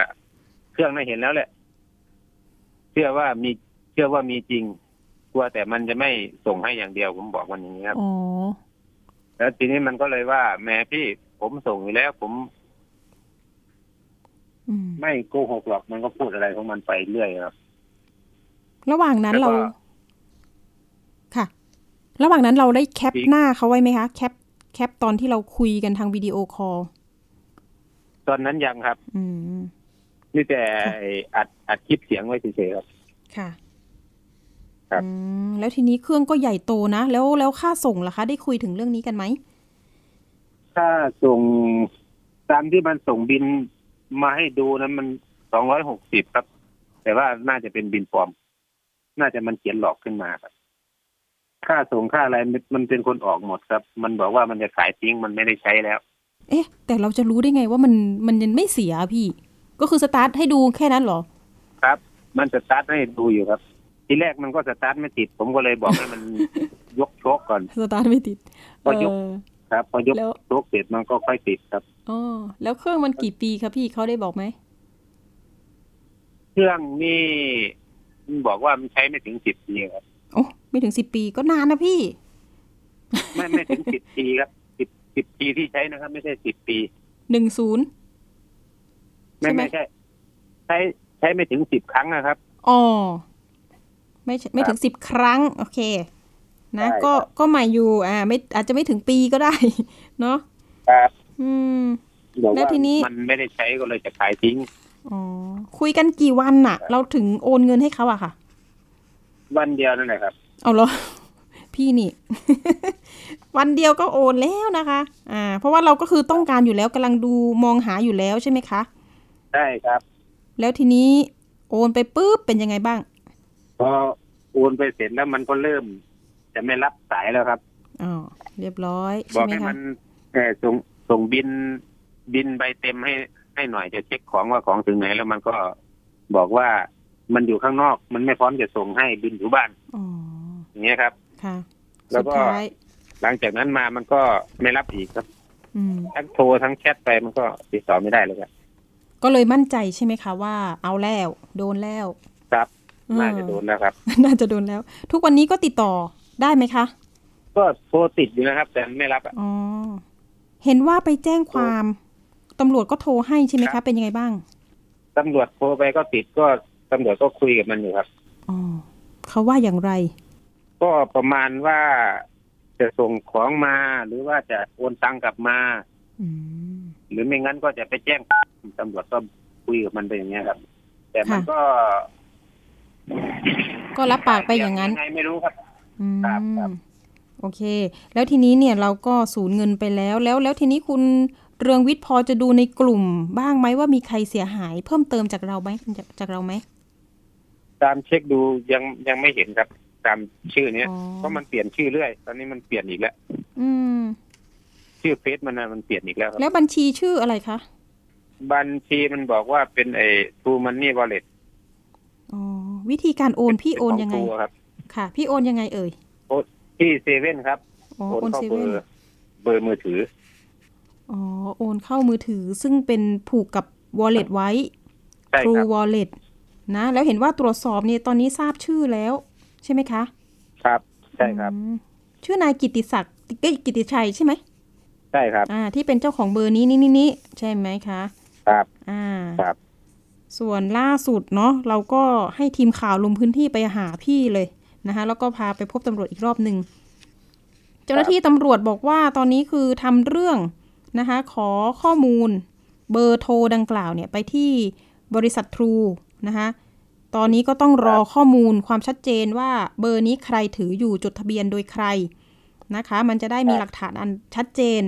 เครื่องน่าเห็นแล้วแหละ เชื่อว่ามีเชื่อว่ามีจริงกลัวแต่มันจะไม่ส่งให้อย่างเดียวผมบอกมันอย่างนี้ครับอ๋อแล้วทีนี้มันก็เลยว่า แม่พี่ผมส่งอยู่แล้ว ผมอืม ไม่โกหกหรอกมันก็พูดอะไรของมันไปเรื่อยครับ ระหว่างนั้นแล้วก็เรา ค่ะ ระหว่างนั้นเราได้ cap อีกหน้าเขาไว้ไหมคะ cap cap ตอนที่เราคุยกันทาง video callตอนนั้นยังครับ อืมนี่แต่ค่ะไอ้อัดอัดคลิปเสียงไว้เฉยๆครับ ค่ะ ครับอืมแล้วทีนี้เครื่องก็ใหญ่โตนะ แล้วแล้วค่าส่งล่ะคะ ได้คุยถึงเรื่องนี้กันไหมถ้าส่งตามที่มันส่งบิล มาให้ดูนั้นมันสองร้อยหกสิบครับ แต่ว่าน่าจะเป็นบิลปลอม น่าจะมันเขียนหลอกขึ้นมาครับ ค่าส่งค่าอะไรมันมันเป็นคนออกหมดครับ มันบอกว่ามันจะขายทิ้งมันไม่ได้ใช้แล้ว เอ๊ะ แต่เราจะรู้ได้ไงว่ามันมันยังไม่เสียพี่ ก็คือสตาร์ทให้ดูแค่นั้นเหรอ ครับ มันสตาร์ทให้ดูอยู่ครับทีแรกมันก็สตาร์ทไม่ติด ผมก็เลยบอกให้มันยกโช้คก่อน สตาร์ทไม่ติดพอยกเออ ครับ พอยกแล้วโช้คเสร็จมันก็ค่อยติดครับอ๋อแล้วเครื่องมันกี่ปีครับพี่เขาได้บอกไหมเครื่องนี่มันบอกว่ามันใช้ไม่ถึงสิบปีครับโอ้ไม่ถึงสิบปีก็นานนะพี่ ไม่ไม่ถึงสิบปีครับสิบสิบปีที่ใช้นะครับ ไม่ใช่สิบปีหนึ่งศูนย์ไม่ใช่ไหมไม่ใช่ ใช้ใช้ไม่ถึงสิบครั้งนะครับอ๋อไม่ใช่ไม่ถึงสิบครั้ง โอเค นะใช่ก็ครับก็ใหม่อยู่อ่าไม่อาจจะไม่ถึงปีก็ได้ เนาะครับอืมบอกแล้วว่าทีนี้มันไม่ได้ใช้ก็เลยจะขายทิ้งอ๋อคุยกันกี่วันน่ะ เราถึงโอนเงินให้เขาอะค่ะ วันเดียวนั่นแหละครับเอาเหรอพี่นี่ วันเดียวก็โอนแล้วนะคะ อ่า เพราะว่าเราก็คือต้องการอยู่แล้วกำลังดูมองหาอยู่แล้วใช่ไหมคะใช่ครับ แล้วทีนี้โอนไปปุ๊บเป็นยังไงบ้างพอโอนไปเสร็จแล้วมันก็เริ่ม จะไม่รับสายแล้วครับอ๋อเรียบร้อยบใช่อกไหมให้คะมันเออส่งส่งบินบินใบเต็มให้ให้หน่อยจะเช็คของว่าของถึงไหนแล้วมันก็บอกว่ามันอยู่ข้างนอก มันไม่พร้อมจะส่งให้บินอยู่บ้านอ๋ออย่างเงี้ยครับค่ะแล้สุวดก็ท้ายหลังจากนั้นมามันก็ไม่รับอีกครับอืมทั้งโทรทั้งแชทไปมันก็ติดต่อไม่ได้เลยครับก็เลยมั่นใจใช่ไหมคะว่าเอาแล้ว โดนแล้ว ครับอืมน่าจะโดนแล้วครับ น่าจะโดนแล้ว ทุกวันนี้ก็ติดต่อ ได้ไหมคะ ก็โทรติดอยู่นะครับ แต่ไม่รับอะอ๋อเห็นว่าไปแจ้งความตำรวจก็โทรให้ใช่ไหมครัคะบเป็นยังไงบ้างตำรวจโทรไปก็ติดก็ตำรวจก็คุยกับมันอยู่ครับอ๋อเขาว่าอย่างไร ก็ประมาณว่าจะส่งของมาหรือว่าจะโอนตังกลับมาอืมหรือไม่งั้นก็จะไปแจ้งความตำรวจก็คุยกับมันไปอย่างเงี้ยครับ แต่มันค่ะก็ ก็รับปากไปอย่างนั้นไงไม่รู้ครับอืม ครับครับโอเค แล้วทีนี้เนี่ยเราก็สูญเงินไปแล้วแล้ว แล้วทีนี้คุณเรืองวิทย์พอจะดูในกลุ่มบ้างไหมว่ามีใครเสียหายเพิ่มเติมจากเราไหมจากจากเราไหมตามเช็คดูยังยังไม่เห็นครับ ตามชื่อเนี้ยอ๋อเพราะมันเปลี่ยนชื่อเรื่อย ตอนนี้มันเปลี่ยนอีกแล้วอืม ชื่อเฟซมันนะมันเปลี่ยนอีกแล้วครับแล้วบัญชีชื่ออะไรคะบัญชีมันบอกว่าเป็นไอ้ทูมันนี่วอลเล็ตอ๋อวิธีการโอนพี่โอนยังไงครับ ค่ะ พี่โอนยังไงเอ่ยที่เซเว่นครับอ๋อโอนโอนเข้าเซเบอเว่นร์เบอร์มือถืออ๋อโอนเข้ามือถือซึ่งเป็นผูกกับ wallet ไว้ใช่ค True รับ Wallet นะ แล้วเห็นว่าตรวจสอบเนี่ยตอนนี้ทราบชื่อแล้ว ใช่ไหมคะ ครับใช่ครับอืมชื่อนายกิตติศักดิ์เอ้ยกิตติชัยใช่ไหมใช่ครับ อ่า ที่เป็นเจ้าของเบอร์นี้นี่นี่นี่ใช่ไหมคะ ครับ อ่าครับ ส่วนล่าสุดเนาะเราก็ให้ทีมข่าวลงพื้นที่ไปหาพี่เลย นะคะแล้วก็พาไปพบตำรวจอีกรอบหนึ่งเจ้าหน้าที่ตำรวจบอกว่าตอนนี้คือทำเรื่องนะคะขอข้อมูลเบอร์โทรดังกล่าวเนี่ยไปที่บริษัททรูนะคะตอนนี้ก็ต้องรอข้อมูลความชัดเจนว่าเบอร์นี้ใครถืออยู่จดทะเบียนโดยใครนะคะ มันจะได้มีหลักฐานอันชัดเจน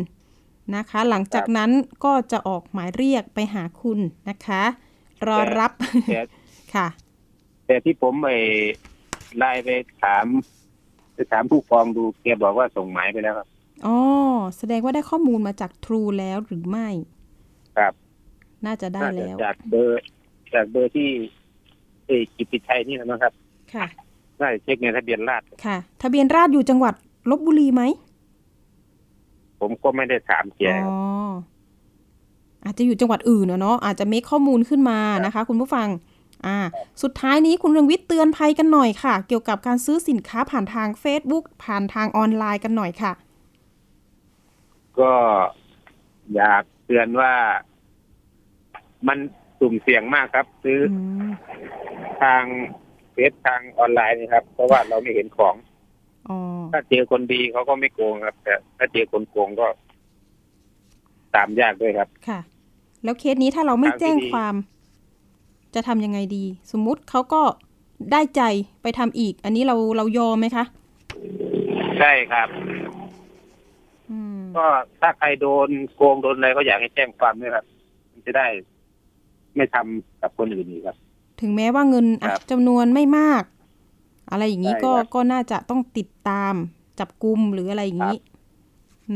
นะคะ หลังจากนั้นก็จะออกหมายเรียกไปหาคุณนะคะ รอรับแต่ค่ะ แต่ที่ผมไป ไล่ไปถามไปถามผู้กองดูแกบอกว่าส่งหมายไปแล้วครับอ๋อแสดงว่าได้ข้อมูลมาจาก True แล้วหรือไม่ ครับ น่าจะได้น่าจะแล้ว จากเบอร์จากเบอร์ที่เอ่อกิตติชัยนี่นะครับ ค่ะน่าจะเช็กในทะเบียนราษฎร์ค่ะ ทะเบียนราษฎร์อยู่จังหวัดลพบุรีไหม ผมก็ไม่ได้ถามแกอ๋ครับออาจจะอยู่จังหวัดอื่นอะเนาะอาจจะ make ข้อมูลขึ้นมานะคะ คุณผู้ฟัง อ่าสุดท้ายนี้คุณเรืองวิทย์เตือนภัยกันหน่อยค่ะ เกี่ยวกับการซื้อสินค้าผ่านทาง Facebook ผ่านทางออนไลน์กันหน่อยค่ะ ก็อยากเตือนว่ามันสุ่มเสี่ยงมากครับ ซื้ออืมทางเฟซทางออนไลน์นี่ครับ เพราะว่าเราไม่เห็นของอ๋อถ้าเจอคนดีเขาก็ไม่โกงครับ แต่ถ้าเจอคนโกงก็ ตามยากด้วยครับ ค่ะ แล้วเคสนี้ถ้าเราไม่ทางที่แจ้งดีความ จะทำยังไงดี สมมุติเขาก็ได้ใจไปทำอีก อันนี้เราเรายอมไหมคะ ใช่ครับอืมก็ถ้าใครโดนโกงโดนอะไรก็อยากให้แจ้งความด้วยครับมันจะได้ไม่ทำกับคนอื่นอีกครับ ถึงแม้ว่าเงินอะครับจำนวนไม่มาก อะไรอย่างนี้ใช่ก็ครับก็น่าจะต้องติดตามจับกลุ่มหรืออะไรอย่างนี้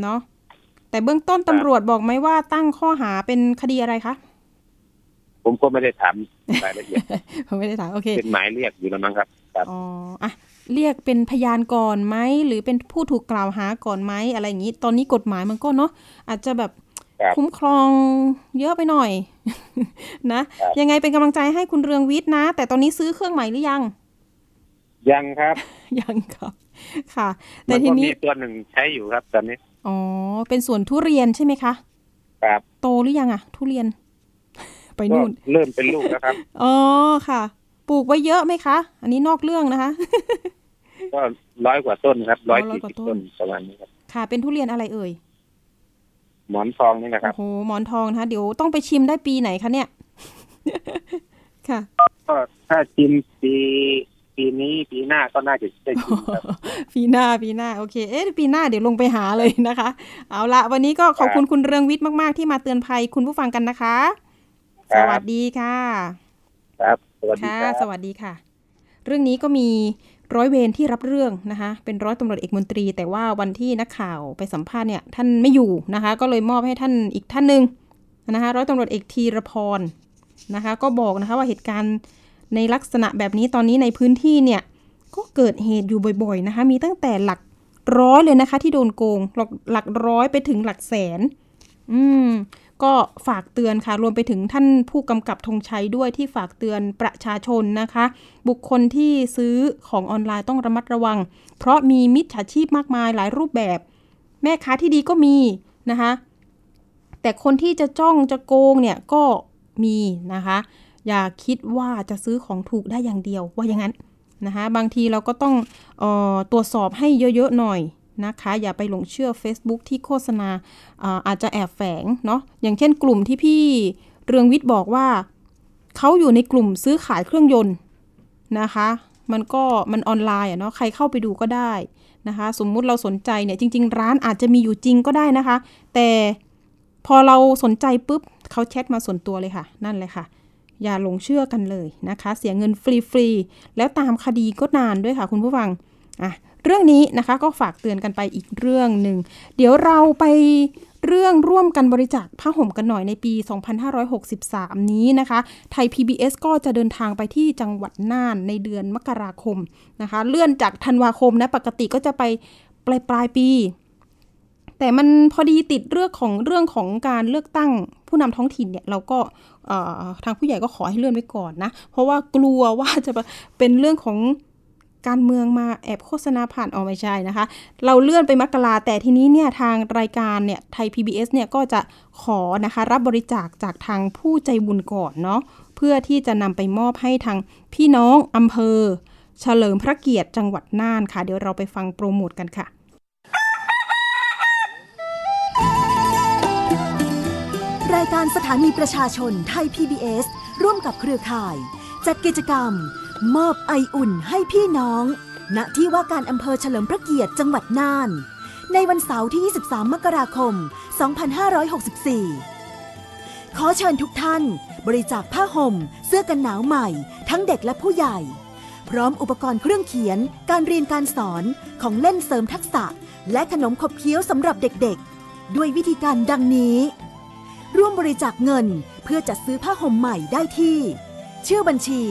เนาะแต่เบื้องต้นตำรวจบอกไหมว่าตั้งข้อหาเป็นคดีอะไรคะ ผมก็ไม่ได้ถาม รายละเอียดผมไม่ได้ถามโอเคเป็นหมายเรียกอยู่แล้วมั้งครับครับอ๋ออะเรียกเป็นพยานก่อนไหมหรือเป็นผู้ถูกกล่าวหาก่อนไหมอะไรอย่างนี้ ตอนนี้กฎหมายมันก็เนาะอาจจะแบบครับคุ้มครองเยอะไปหน่อย นะครับยังไงเป็นกำลังใจให้คุณเรืองวิทย์นะ แต่ตอนนี้ซื้อเครื่องใหม่หรือยัง ยังครับ ยังครับ ค่ะมัแต่นทีก็นี้มีตัวหนึ่งใช้อยู่ครับตอนนี้อ๋อเป็นสวนทุเรียนใช่ไหมคะครับโตหรือยังอะทุเรียน ไปก็นู่น เริ่มเป็นลูกแล้วครับ อ๋อค่ะ ปลูกไว้เยอะไหมคะ อันนี้นอกเรื่องนะคะ ก็ร้อยกว่าต้นครับอ๋ร้ออยร้อยสี่กว่าสิบต้ต้นนประมาณนี้ครับ ค่ะ เป็นทุเรียนอะไรเอ่ย หมอนทองนี่นะครับ โอ้โห หมอนทองนะคะเดี๋ยวต้องไปชิมได้ปีไหนคะเนี่ย ค่ะ ก็ถ้าชิมปีปีนี้ปีหน้าก็น่าจะได้ชิมครับปีหน้าปีหน้าโอเคเอ๊ะปีหน้าเดี๋ยวลงไปหาเลยนะคะ เอาละวันนี้ก็ขอบคุณคุณเรืองวิทย์มาก ๆ ที่มาเตือนภัยคุณผู้ฟังกันนะคะครั สบวัสดีค่ะ ครับสวัสดีค่ะครับสวัสดีค่ะ เรื่องนี้ก็มีร้อยเวรที่รับเรื่องนะคะ เป็นร้อยตำรวจเอกมนตรี แต่ว่าวันที่นักข่าวไปสัมภาษณ์เนี่ย ท่านไม่อยู่นะคะ ก็เลยมอบให้ท่านอีกท่านหนึ่งนะคะร้อยตำรวจเอกธีรพรนะคะ ก็บอกนะคะว่าเหตุการณ์ในลักษณะแบบนี้ตอนนี้ในพื้นที่เนี่ยก็เกิดเหตุอยู่บ่อยๆนะคะ มีตั้งแต่หลักร้อยเลยนะคะ ที่โดนโกงหลักหลักร้อยไปถึงหลักแสน อืม ก็ฝากเตือนค่ะ รวมไปถึงท่านผู้กำกับธงชัยด้วยที่ฝากเตือนประชาชนนะคะ บุคคลที่ซื้อของออนไลน์ต้องระมัดระวัง เพราะมีมิจฉาชีพมากมายหลายรูปแบบ แม่ค้าที่ดีก็มีนะคะ แต่คนที่จะจ้องจะโกงเนี่ยก็มีนะคะ อย่าคิดว่าจะซื้อของถูกได้อย่างเดียวว่าอย่างนั้นนะคะ บางทีเราก็ต้องออตรวจสอบให้เยอะๆหน่อย นะคะ อย่าไปหลงเชื่อ Facebook ที่โฆษณาอาอาจจะแอบแฝงเนาะอย่างเช่นกลุ่มที่พี่เรืองวิทย์บอกว่าเขาอยู่ในกลุ่มซื้อขายเครื่องยนต์นะคะ มันก็มันออนไลน์อะเนาะใครเข้าไปดูก็ได้นะคะ สมมุติเราสนใจเนี่ยจริง ๆ ร้านอาจจะมีอยู่จริงก็ได้นะคะ แต่พอเราสนใจปุ๊บเขาแชทมาส่วนตัวเลยค่ะ นั่นเลยค่ะ อย่าหลงเชื่อกันเลยนะคะ เสียเงินฟรีๆแล้วตามคดีก็นานด้วยค่ะคุณผู้ฟังอะ เรื่องนี้นะคะก็ฝากเตือนกันไปอีกเรื่องหนึ่ง เดี๋ยวเราไปเรื่องร่วมกันบริจาคผ้าห่มกันหน่อยในปี 2563 นี้นะคะ ไทย PBS ก็จะเดินทางไปที่จังหวัดน่านในเดือนมกราคมนะคะ เลื่อนจากธันวาคมนะ ปกติก็จะไปปลายปลายปี แต่มันพอดีติดเรื่องของเรื่องของการเลือกตั้งผู้นำท้องถิ่นเนี่ยเราก็ทางผู้ใหญ่ก็ขอให้เลื่อนไว้ก่อนนะ เพราะว่ากลัวว่าจะเป็นเรื่องของ การเมืองมาแอบโฆษณาผ่านออกไม่ใช่นะคะ เราเลื่อนไปมกราแต่ทีนี้เนี่ยทางรายการเนี่ยไทย PBS เนี่ยก็จะขอนะคะรับบริจาคจากทางผู้ใจบุญก่อนเนาะเพื่อที่จะนำไปมอบให้ทางพี่น้องอำเภอ เฉลิมพระเกียรติจังหวัดน่านค่ะ เดี๋ยวเราไปฟังโปรโมทกันค่ะรายการสถานีประชาชนไทย PBS ร่วมกับเครือข่าย จัดกิจกรรม มอบไออุ่นให้พี่น้อง ณ ที่ว่าการอำเภอเฉลิมพระเกียรติจังหวัดน่าน ในวันเสาร์ที่ 23 มกราคม 2564 ขอเชิญทุกท่าน บริจาคผ้าห่ม เสื้อกันหนาวใหม่ ทั้งเด็กและผู้ใหญ่ พร้อมอุปกรณ์เครื่องเขียน การเรียนการสอน ของเล่นเสริมทักษะ และขนมขบเคี้ยวสำหรับเด็กๆ ด้วยวิธีการดังนี้ ร่วมบริจาคเงินเพื่อจัดซื้อผ้าห่มใหม่ได้ที่ ชื่อบัญชี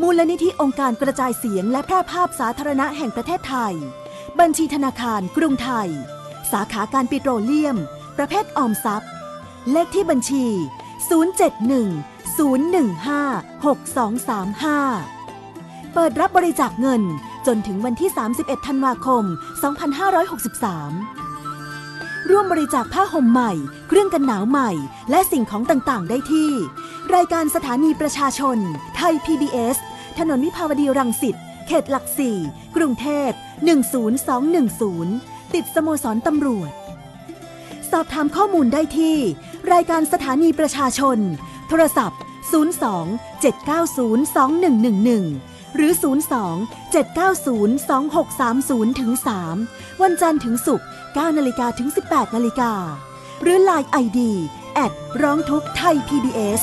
มูลนิธิองค์การกระจายเสียงและแพร่ภาพสาธารณะแห่งประเทศไทย บัญชีธนาคารกรุงไทย สาขาการปิโตรเลียม ประเภทออมทรัพย์ เลขที่บัญชี 071-015-6235 เปิดรับบริจาคเงินจนถึงวันที่ 31 ธันวาคม 2563 ร่วมบริจาคผ้าห่มใหม่ เครื่องกันหนาวใหม่ และสิ่งของต่าง ๆ ได้ที่ รายการสถานีประชาชน ไทย PBS ถนนวิภาวดีรังสิต เขตหลักสี่กรุงเทพ 10210 ติดสโมสรตำรวจ สอบถามข้อมูลได้ที่ รายการสถานีประชาชน โทรศัพท์ 02 790 2111 หรือ 02 790 2630ถึง3วันจันทร์ถึงศุกร์9นาฬิกาถึง 18นาฬิกาหรือ Line ID แอดร้องทุกไทย PBS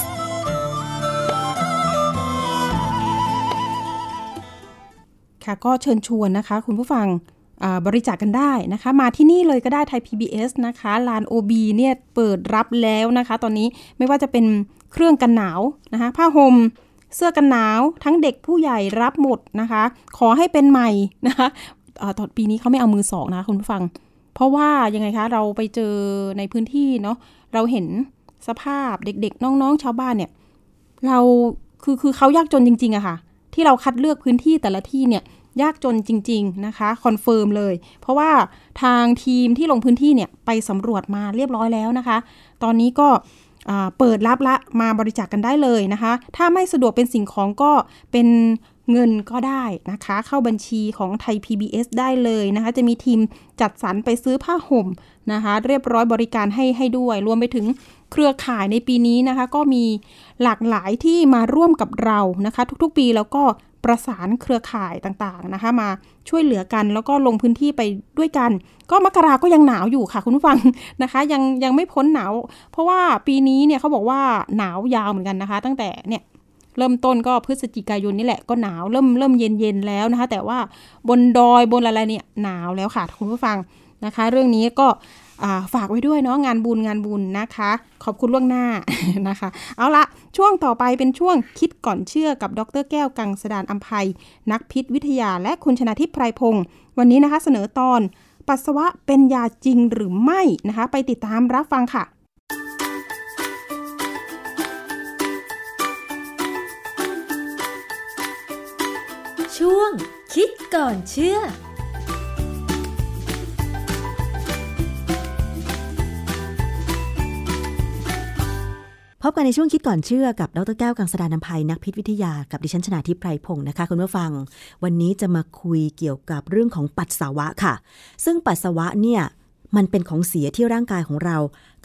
ค่ะก็เชิญชวนนะคะ คุณผู้ฟังบริจาคกกันได้นะคะ มาที่นี่เลยก็ได้ไทย PBS นะคะลาน OB เนี่ยเปิดรับแล้วนะคะ ตอนนี้ไม่ว่าจะเป็นเครื่องกันหนาวนะคะ ผ้าห่มเสื้อกันหนาว ทั้งเด็กผู้ใหญ่รับหมดนะคะ ขอให้เป็นใหม่นะคะตอนปีนี้เขาไม่เอามือสองนะคะคุณผู้ฟัง เพราะว่ายังไงคะเราไปเจอในพื้นที่เนาะเราเห็นสภาพเด็กๆ น้องๆ ชาวบ้านเนี่ย เราคือคือเขายากจนจริงๆอะค่ะ ที่เราคัดเลือกพื้นที่แต่ละที่เนี่ยยากจนจริง ๆ นะคะ confirm เลย เพราะว่าทางทีมที่ลงพื้นที่เนี่ยไปสำรวจมาเรียบร้อยแล้วนะคะ ตอนนี้ก็เปิดรับละมาบริจาคกกันได้เลยนะคะ ถ้าไม่สะดวกเป็นสิ่งของก็เป็นเงินก็ได้นะคะ เข้าบัญชีของไทย PBS ได้เลยนะคะ จะมีทีมจัดสรรไปซื้อผ้าห่มนะคะ เรียบร้อยบริการให้ให้ด้วย รวมไปถึง เครือข่ายในปีนี้นะคะ ก็มีหลากหลายที่มาร่วมกับเรานะคะ ทุกๆ ปีแล้วก็ประสานเครือข่ายต่างๆนะคะ มาช่วยเหลือกันแล้วก็ลงพื้นที่ไปด้วยกัน ก็มกราก็ยังหนาวอยู่ค่ะคุณผู้ฟังนะคะ ยังยังไม่พ้นหนาว เพราะว่าปีนี้เนี่ยเขาบอกว่าหนาวยาวเหมือนกันนะคะ ตั้งแต่เนี่ยเริ่มต้นก็พฤศจิกายนนี่แหละก็หนาวเริ่มเริ่มเย็นเย็นแล้วนะคะ แต่ว่าบนดอยบนอะไรเนี่ยหนาวแล้วค่ะคุณผู้ฟังนะคะ เรื่องนี้ก็ ฝากไว้ด้วยเนาะงานบุญงานบุญนะคะ ขอบคุณล่วงหน้านะคะ เอาละช่วงต่อไปเป็นช่วงคิดก่อนเชื่อกับดรแก้วกังสดานอัมภัย นักพิษวิทยาและคุณชนะทิพย์ไพรพงศ์วันนี้นะคะเสนอตอน ปัสสาวะเป็นยาจริงหรือไม่นะคะ ไปติดตามรับฟังค่ะช่วงคิดก่อนเชื่อ พบกันในช่วงคิดก่อนเชื่อกับดรแก้วกังสดานนภัยนักพิษวิทยากับดิฉันชนาทิพไพรพงศ์นะคะคุณผู้ฟัง วันนี้จะมาคุยเกี่ยวกับเรื่องของปัสสาวะค่ะ ซึ่งปัสสาวะเนี่ยมันเป็นของเสียที่ร่างกายของเรา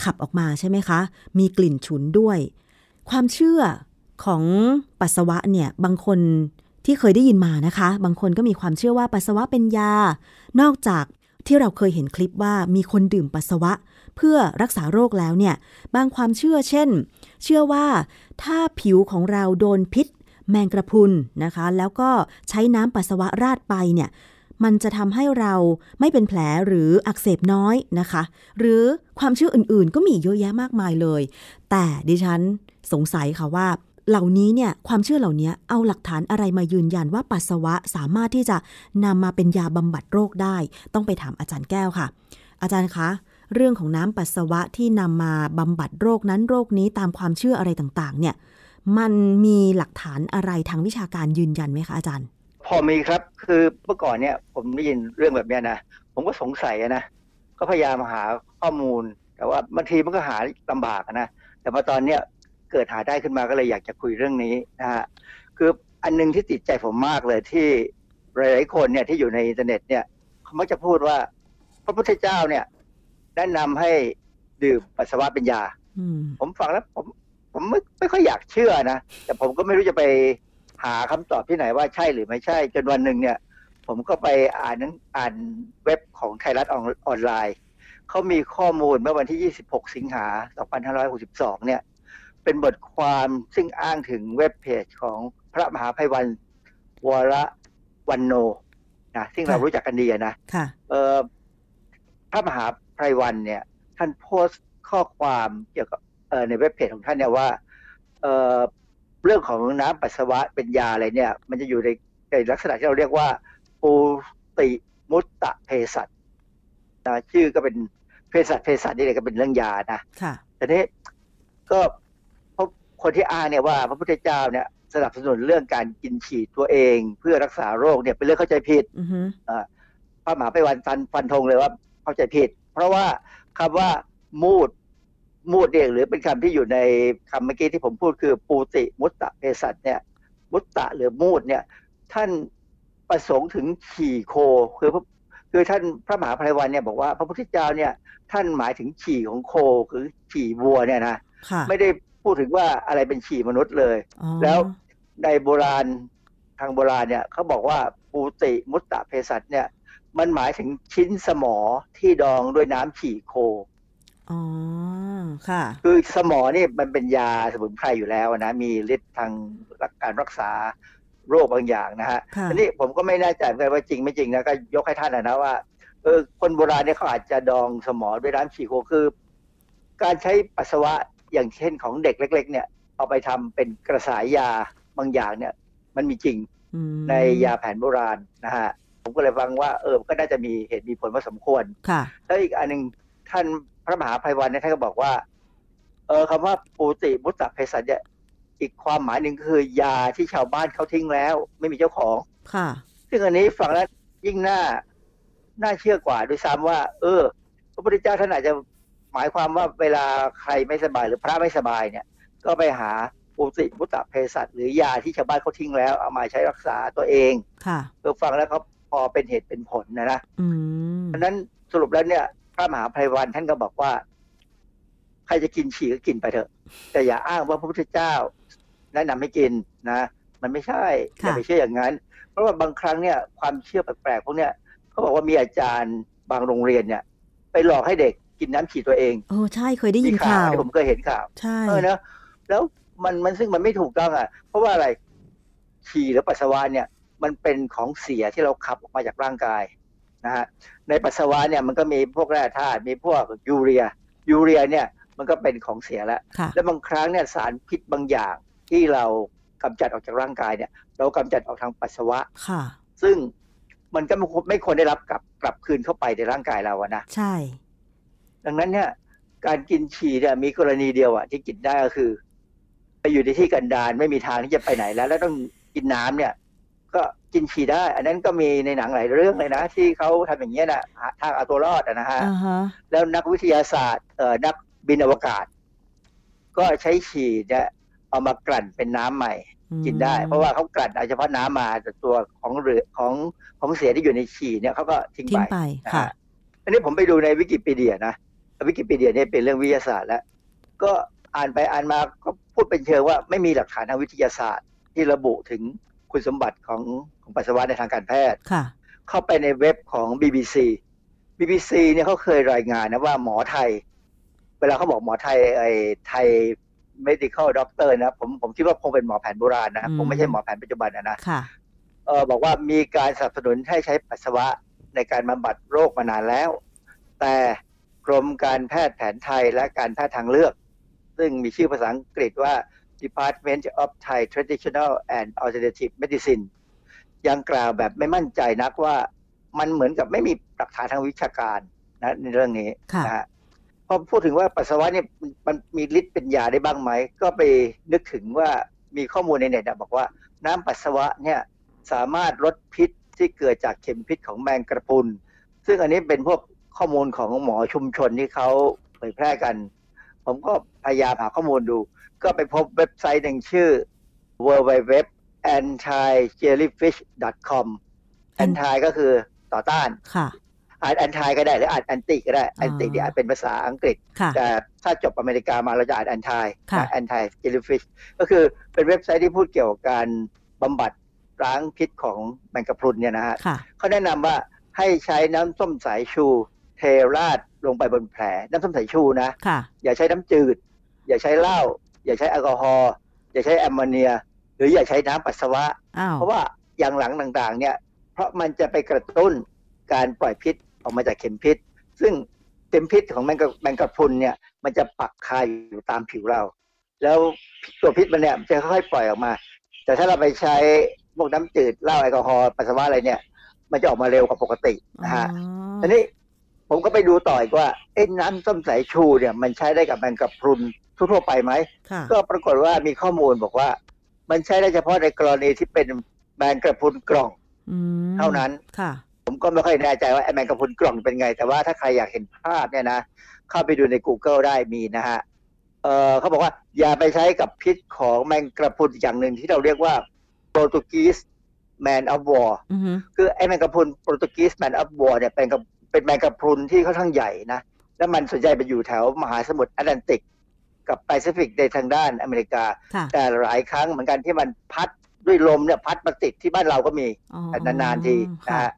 ขับออกมาใช่ไหมคะ มีกลิ่นฉุนด้วย ความเชื่อของปัสสาวะเนี่ยบางคนที่เคยได้ยินมานะคะ บางคนก็มีความเชื่อว่าปัสสาวะเป็นยา นอกจากที่เราเคยเห็นคลิปว่ามีคนดื่มปัสสาวะ เพื่อรักษาโรคแล้วเนี่ยบางความเชื่อเช่น เชื่อว่าถ้าผิวของเราโดนพิษ แมงกระพุนนะคะ แล้วก็ใช้น้ำปัสสาวะราดไปเนี่ยมันจะทำให้เราไม่เป็นแผลหรืออักเสบน้อยนะคะ หรือความเชื่ออื่นๆ ก็มีเยอะแยะมากมายเลย แต่ดิฉันสงสัยค่ะว่า เหล่านี้เนี่ยความเชื่อเหล่านี้เอาหลักฐานอะไรมายืนยันว่าปัสสาวะสามารถที่จะนำมาเป็นยาบำบัดโรคได้ ต้องไปถามอาจารย์แก้วค่ะ อาจารย์คะ เรื่องของน้ำปัสสาวะที่นำมาบำบัดโรคนั้นโรคนี้ตามความเชื่ออะไรต่างๆ เนี่ย มันมีหลักฐานอะไรทางวิชาการยืนยันไหมคะอาจารย์ พอมีครับ คือเมื่อก่อนเนี่ย ผมได้ยินเรื่องแบบนี้นะ ผมก็สงสัยนะ ก็พยายามหาข้อมูล แต่ว่าบางทีมันก็หาลำบากนะ แต่พอตอนเนี้ยเกิดหาได้ขึ้นมาก็เลยอยากจะคุยเรื่องนี้นะฮะ คืออันหนึงที่ติดใจผมมากเลยที่หลายๆคนเนี่ยที่อยู่ในอินเทอร์เน็ตเนี่ยเขามักจะพูดว่า พระพุทธเจ้าเนี่ย แนะนำให้ดื่มปัสสาวะเป็นยาอืมผมฟังแล้วผมผมไม่ไม่ค่อยอยากเชื่อนะ แต่ผมก็ไม่รู้จะไปหาคำตอบที่ไหนว่าใช่หรือไม่ใช่ จนวันหนึ่งเนี่ย ผมก็ไปอ่านหนังอ่านเว็บของไทยรัฐออนออนไลน์เขามีข้อมูลเมื่อวันที่ 26 สิงหา 2562 เนี่ย เป็นบทความซึ่งอ้างถึงเว็บเพจของพระมหาภัยวันวรวันโนนะซึ่งเราค่ะรู้จักกันดีอะนะค่ะเอ่อพระมหา ไพรวันเนี่ยท่านโพสต์ข้อความเกี่ยวกับเอ่อในเว็บเพจของท่านเนี่ยว่าเอ่อเรื่องของน้ำปัสสาวะเป็นยาอะไรเนี่ย มันจะอยู่ในในลักษณะที่เราเรียกว่าปูติมุตตะเภสัชนะชื่อก็เป็นเภสัชเภสัชนี่เลยก็เป็นเรื่องยานะค่ะแต่นี้ก็พบคนที่อ้างเนี่ยว่าพระพุทธเจ้าเนี่ยสนับสนุนเรื่องการกินฉีดตัวเอง เพื่อรักษาโรคเนี่ยเป็นเรื่องเข้าใจผิดอือฮึพระมหาไปวันฟันฟันธงเลยว่าเข้าใจผิด เพราะว่าคำว่ามูดมูดเนี่ยหรือเป็นคำที่อยู่ในคำเมื่อกี้ที่ผมพูดคือปูติมุตตะเภสัชเนี่ยมุตตะหรือมูดเนี่ยท่านประสงค์ถึงขี่โคคือพระคือท่านพระมหาภัยวันเนี่ยบอกว่าพระพุทธเจ้าเนี่ยท่านหมายถึงฉี่ของโคคือฉี่วัวเนี่ยนะค่ะไม่ได้พูดถึงว่าอะไรเป็นฉี่มนุษย์เลยอ๋อแล้วในโบราณทางโบราณเนี่ยเขาบอกว่าปูติมุตตะเภสัชเนี่ย มันหมายถึงชิ้นสมอที่ดองด้วยน้ำฉี่โคอ๋อค่ะ คือสมอนี่มันเป็นยาสมุนไพรอยู่แล้วนะ มีฤทธิ์ทางการรักษาโรคบางอย่างนะฮะค่ะทีนี้ผมก็ไม่แน่ใจเหมือนกันว่าจริงไม่จริงนะก็ยกให้ท่านนะนะว่าเออคนโบราณเนี่ยเขาอาจจะดองสมอด้วยน้ำฉี่โคคือ การใช้ปัสสาวะอย่างเช่นของเด็กเล็ก ๆ เนี่ย เอาไปทำเป็นกระสายยาบางอย่างเนี่ย มันมีจริงอืมในยาแผนโบราณนะฮะ ผมก็เลยฟังว่าเออก็น่าจะมีเหตุมีผลพอสมควรค่ะแล้วอีกอันหนึ่งท่านพระมหาภัยวันเนี่ยท่านก็บอกว่า เออคำว่าปูติมุตตะเภสัชเนี่ยอีกความหมายหนึ่งคือยาที่ชาวบ้านเขาทิ้งแล้ว ไม่มีเจ้าของ ค่ะ ซึ่งอันนี้ฟังแล้วยิ่งน่าน่าเชื่อกว่าด้วยซ้ำว่า เออ พระพุทธเจ้าท่านอาจจะหมายความว่าเวลาใครไม่สบายหรือพระไม่สบายเนี่ย ก็ไปหาปูติมุตตะเภสัชหรือยาที่ชาวบ้านเขาทิ้งแล้วเอามาใช้รักษาตัวเอง ค่ะเออฟังแล้วเขาพ อเป็นเหตุเป็นผลนะนะอืมเพราะฉะนั้นสรุปแล้วเนี่ย พระมหาภัยวันท่านก็บอกว่า ใครจะกินฉี่ก็กินไปเถอะ แต่อย่าอ้างว่าพระพุทธเจ้าแนะนำให้กินนะ มันไม่ใช่อย่าไปเชื่ออย่างนั้น เพราะว่าบางครั้งเนี่ย ความเชื่อแปลกๆพวกเนี้ยเขาบอกว่ามีอาจารย์บางโรงเรียนเนี่ย ไปหลอกให้เด็กกินน้ำฉี่ตัวเองโอ้ใช่เคยได้ยินข่าวที่ผมเคยเห็นข่าวใช่เออนะแล้วมันมันซึ่งมันไม่ถูกต้องอะ เพราะว่าอะไรฉี่หรือปัสสาวะเนี่ย มันเป็นของเสียที่เราขับออกมาจากร่างกายนะฮะในปัสสาวะเนี่ยมันก็มีพวกแร่ธาตุมีพวกยูเรีย ยูเรียเนี่ยมันก็เป็นของเสียแล้วค่ะและบางครั้งเนี่ยสารพิษบางอย่างที่เรากำจัดออกจากร่างกายเนี่ย เรากำจัดออกทางปัสสาวะค่ะ ซึ่งมันก็ไม่ควรไม่ควรได้รับกลับกลับคืนเข้าไปในร่างกายเราอะนะใช่ ดังนั้นเนี่ย การกินฉี่เนี่ยมีกรณีเดียวอะที่กินได้ก็คือ ไปอยู่ในที่กันดารไม่มีทางที่จะไปไหนแล้ว แล้วต้องกินน้ำเนี่ย ก็ก็กินฉี่ได้ อันนั้นก็มีในหนังหลายเรื่องเลยนะ ที่เขาทำอย่างเงี้ยนะหาทางเอาตัวรอดอะนะฮะอ่าฮะแล้วนักวิทยาศาสตร์เอ่อนักบินอวกาศ ก็ใช้ฉี่เนี่ยเอามากลั่นเป็นน้ำใหม่ กินได้ เพราะว่าเขากลั่นเอาเฉพาะน้ำมาแต่ตัวของเหลือของของเสียที่อยู่ในฉี่เนี่ยเขาก็ทิ้งทิ้งไปไปนะค่ะฮะอันนี้ผมไปดูในวิกิพีเดียนะวิกิพีเดียเนี่ยเป็นเรื่องวิทยาศาสตร์แล้ว ก็อ่านไปอ่านมาก็พูดเป็นเชิงว่าไม่มีหลักฐานทางวิทยาศาสตร์ที่ระบุถึง คุณสมบัติของของปัสสาวะในทางการแพทย์ค่ะ เข้าไปในเว็บของ BBC BBC เนี่ยเขาเคยรายงานนะว่าหมอไทย เวลาเขาบอกหมอไทยไอ้ไทย medical doctor นะผมผมคิดว่าคงเป็นหมอแผนโบราณนะอืมคงไม่ใช่หมอแผนปัจจุบันนะนะค่ะเออบอกว่ามีการสนับสนุนให้ใช้ปัสสาวะในการบำบัดโรคมานานแล้ว แต่กรมการแพทย์แผนไทยและการแพทย์ทางเลือก ซึ่งมีชื่อภาษาอังกฤษว่า Department of Thai Traditional and Alternative Medicine ยังกล่าวแบบไม่มั่นใจนักว่ามันเหมือนกับไม่มีหลักฐานทางวิชาการนะในเรื่องนี้ค่ะนะฮะพอพูดถึงว่าปัสสาวะเนี่ยมันมันมีฤทธิ์เป็นยาได้บ้างไหม ก็ไปนึกถึงว่ามีข้อมูลในเน็ตอะบอกว่าน้ำปัสสาวะเนี่ยสามารถลดพิษที่เกิดจากเข็มพิษของแมงกระพรุน ซึ่งอันนี้เป็นพวกข้อมูลของหมอชุมชนที่เขาเผยแพร่กัน ผมก็พยายามหาข้อมูลดู ก็ไปพบเว็บไซต์หนึ่งชื่อ www anti jellyfish com anti ก็คือต่อต้านค่ะอ่าน anti ก็ได้หรืออ่าน anti ก็ได้ anti ที่อ่านเป็นภาษาอังกฤษค่ะแต่ถ้าจบอเมริกามาเราจะอ่าน anti ค่ะนะ anti jellyfish ก็คือเป็นเว็บไซต์ที่พูดเกี่ยวกับการบำบัดล้างพิษของแมงกะพรุนเนี่ยนะฮะค่ะเขาแนะนำว่าให้ใช้น้ำส้มสายชูเทราดลงไปบนแผล น้ำส้มสายชูนะค่ะอย่าใช้น้ำจืด อย่าใช้เหล้า อย่าใช้แอลกอฮอล์อย่าใช้แอมโมเนีย หรืออย่าใช้น้ำปัสสาวะอ้าวเพราะว่าอย่างหลังต่างๆ เนี่ย เพราะมันจะไปกระตุ้นการปล่อยพิษออกมาจากเข็มพิษ ซึ่งเข็มพิษของแมงกะแมงกะพรุนเนี่ย มันจะปักคาอยู่ตามผิวเรา แล้วตัวพิษมันเนี่ยมันจะค่อยๆปล่อยออกมา แต่ถ้าเราไปใช้พวกน้ำจืดเหล้าแอลกอฮอล์ปัสสาวะอะไรเนี่ย มันจะออกมาเร็วกว่าปกตินะฮะอ๋อทีนี้ ผมก็ไปดูต่ออีกว่าเอ้น้ำส้มสายชูเนี่ย มันใช้ได้กับแมงกะพรุนทั่วๆไปไหมค่ะก็ปรากฏว่ามีข้อมูลบอกว่า มันใช้ได้เฉพาะในกรณีที่เป็นแมงกระพรุนกล่องอืมเท่านั้นค่ะ ผมก็ไม่ค่อยแน่ใจว่าไอ้แมงกะพรุนกล่องเป็นไง แต่ว่าถ้าใครอยากเห็นภาพเนี่ยนะเข้าไปดูใน Google ได้มีนะฮะเออเขาบอกว่าอย่าไปใช้กับพิษของแมงกระพรุนอย่างหนึ่งที่เราเรียกว่าโปรตุ e สแมนอ f ฟวอร์อือฮึคือไอ้แมงกะพรุนโปรตุ e สแมนอ f ฟวอร์เนี่ยเป็นกับ เป็นแมงกะพรุนที่ค่อนข้างใหญ่นะ แล้วมันส่วนใหญ่ไปอยู่แถวมหาสมุทรแอตแลนติก กับแปซิฟิกในทางด้านอเมริกาค่ะแต่หลายครั้งเหมือนกันที่มันพัดด้วยลมเนี่ยพัดมาติดที่บ้านเราก็มีอ๋อแต่นานๆทีนะค่ะฮะ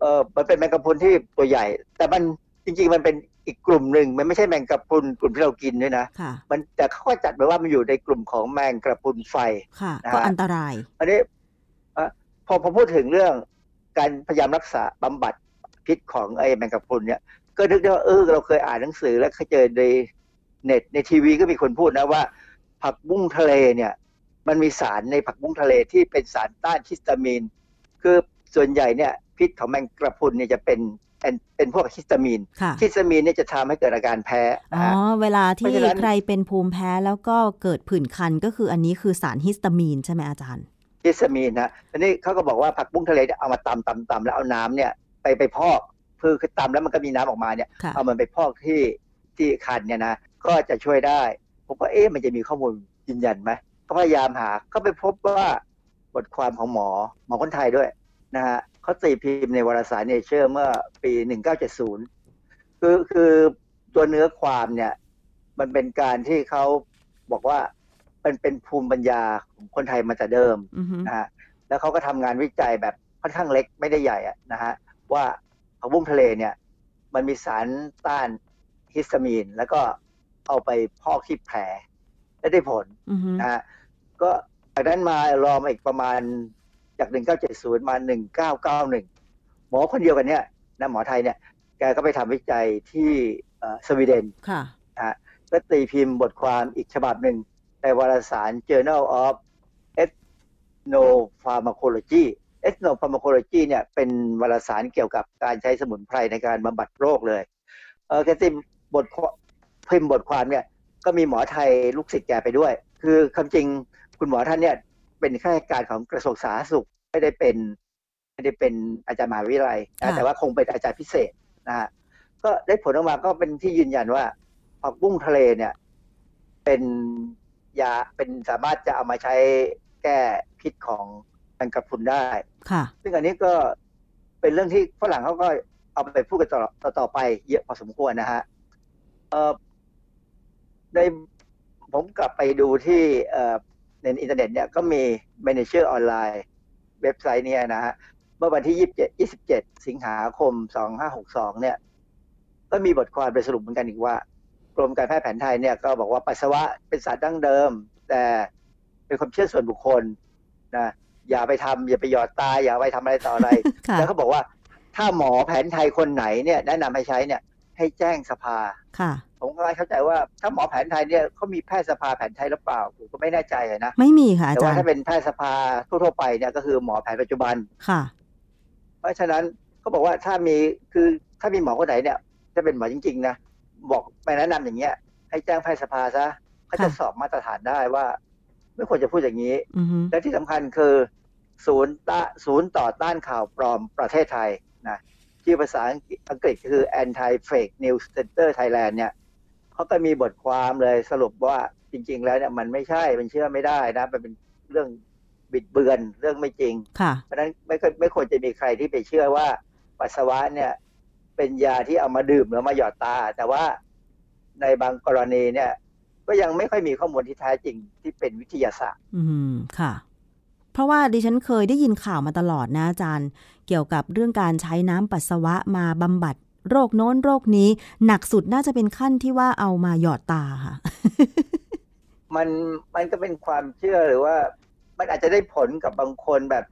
เออมันเป็นแมงกะพรุนที่ตัวใหญ่ แต่มันจริงๆมันเป็นอีกกลุ่มหนึ่งมันไม่ใช่แมงกะพรุนกลุ่มที่เรากินด้วยนะค่ะมันแต่เขาก็จัดไว้ว่ามันอยู่ในกลุ่มของแมงกระพรุนไฟค่ะนะฮะก็อันตรายอันนี้เอ่อพอพอพูดถึงเรื่องการพยายามรักษาบำบัด พิษของไอ้แมงกะพรุนเนี่ยก็นึกได้ว่าเออเราเคยอ่านหนังสือแล้วเคยเจอในเน็ตในทีวีก็มีคนพูดนะว่า ผักบุ้งทะเลเนี่ย มันมีสารในผักบุ้งทะเลที่เป็นสารต้านฮิสตามีน คือส่วนใหญ่เนี่ยพิษของแมงกระพรุนเนี่ยจะเป็นเป็นเป็นพวกฮิสตามีนค่ะฮิสตามีนเนี่ยจะทำให้เกิดอาการแพ้อ๋นะอฮะเวลาเพที่ราะฉะนั้นใครเป็นภูมิแพ้แล้วก็เกิดผื่นคันก็คืออันนี้คือสารฮิสตามีนใช่ไหมอาจารย์ฮิสตามีนนะทีนี้เขาก็บอกว่าผักบุ้งทะเลเนี่ยเอามาตำตำตำแล้วเอาน้ำเนี่ย ไปไปพอกคือคือตำแล้วมันก็มีน้ำออกมาเนี่ยค่ะเอามันไปพอกที่ที่คันเนี่ยนะก็จะช่วยได้ ผมก็เอ๊ะมันจะมีข้อมูลยืนยันไหมก็พยายามหาก็ไปพบว่าบทความของหมอหมอคนไทยด้วยนะฮะเขาตีพิมพ์ในวารสารเนเจอร์เมื่อปี 1970 คือคือตัวเนื้อความเนี่ย มันเป็นการที่เขาบอกว่ามันเป็นภูมิปัญญาของคนไทยมาแต่เดิมอือฮึนะฮะแล้วเขาก็ทำงานวิจัยแบบค่อนข้างเล็กไม่ได้ใหญ่อะนะฮะ ว่าผักบุ้งทะเลเนี่ย มันมีสารต้านฮิสตามีน แล้วก็เอาไปพอกที่แผลและได้ผลอือฮึนะฮะก็จากนั้นมารอมาอีกประมาณจาก1970มา1991หมอคนเดียวกันเนี่ยนะหมอไทยเนี่ย แกก็ไปทำวิจัยที่เอ่อสวีเดนค่ะนะฮะก็ตีพิมพ์บทความอีกฉบับหนึ่งในวารสาร Journal of Ethnopharmacology Ethnopharmacology เนี่ยเป็นวารสารเกี่ยวกับการใช้สมุนไพรในการบำบัดโรคเลย เออแกติมบทความพิมพ์บทความเนี่ย ก็มีหมอไทยลูกศิษย์แกไปด้วย คือคำจริงคุณหมอท่านเนี่ย เป็นข้าราชการของกระทรวงสาธารณสุขไม่ได้เป็นไม่ได้เป็นอาจารย์มหาวิทยาลัยนะแต่ว่าคงเป็นอาจารย์พิเศษนะฮะก็ได้ผลออกมาก็เป็นที่ยืนยันว่าผักบุ้งทะเลเนี่ย เป็นยาเป็นสามารถจะเอามาใช้แก้พิษของ แมงกะพรุนได้ค่ะ ซึ่งอันนี้ก็เป็นเรื่องที่ฝรั่งเขาก็เอาไปพูดกันต่อต่อต่อไปเยอะพอสมควรนะฮะเออในผมกลับไปดูที่เอ่อในอินเทอร์เน็ตเนี่ยก็มี Manager ออนไลน์เว็บไซต์เนี่ยนะฮะเมื่อวันที่ 27 27 สิงหาคม 2562 เนี่ย ก็มีบทความไปสรุปเหมือนกันอีกว่า กรมการแพทย์แผนไทยเนี่ยก็บอกว่าปัสสาวะเป็นสารดั้งเดิม แต่เป็นความเชื่อส่วนบุคคลนะ อย่าไปทำอย่าไปหยอดตาอย่าไปทำอะไรต่ออะไรค่ะแล้วเขาบอกว่า ถ้าหมอแผนไทยคนไหนเนี่ยแนะนำให้ใช้เนี่ย ให้แจ้งสภาค่ะ ผมก็ไม่เข้าใจว่าถ้าหมอแผนไทยเนี่ยเขามีแพทยสภาแผนไทยหรือเปล่าผมก็ไม่แน่ใจอะนะไม่มีค่ะอาแต่จาว่ารย์ถ้าเป็นแพทยสภาทั่วๆไปเนี่ยก็คือหมอแผนปัจจุบันค่ะ เพราะฉะนั้นเขาบอกว่าถ้ามีคือถ้ามีหมอคนไหนเนี่ยถ้าเป็นหมอจริง ๆ นะบอกไปแนะนำอย่างเงี้ย ให้แจ้งแพทยสภาซะเขาจะค่ะสอบมาตรฐานได้ว่า ไม่ควรจะพูดอย่างนี้อือฮึและที่สำคัญคือ ศูนย์ตะศูนย์ต่อต้านข่าวปลอมประเทศไทยนะชื่อภาษาอังกฤษคือ Anti Fake News Center Thailand เนี่ยเขาก็มีบทความเลยสรุปว่าจริง ๆ แล้วเนี่ยมันไม่ใช่มันเชื่อไม่ได้นะมันเป็นเรื่องบิดเบือนเรื่องไม่จริงค่ะเพราะฉะนั้นไม่ควรไม่ควรจะมีใครที่ไปเชื่อว่าปัสสาวะเนี่ยเป็นยาที่เอามาดื่มหรือมาหยอดตา แต่ว่าในบางกรณีเนี่ย ก็ยังไม่ค่อยมีข้อมูลที่แท้จริงที่เป็นวิทยาศาสตร์ อืมค่ะ เพราะว่าดิฉันเคยได้ยินข่าวมาตลอดนะอาจารย์ เกี่ยวกับเรื่องการใช้น้ำปัสสาวะมาบำบัดโรคโน้นโรคนี้ หนักสุดน่าจะเป็นขั้นที่ว่าเอามาหยอดตาค่ะ มันมันก็เป็นความเชื่อหรือว่า มันอาจจะได้ผลกับบางคนแบบ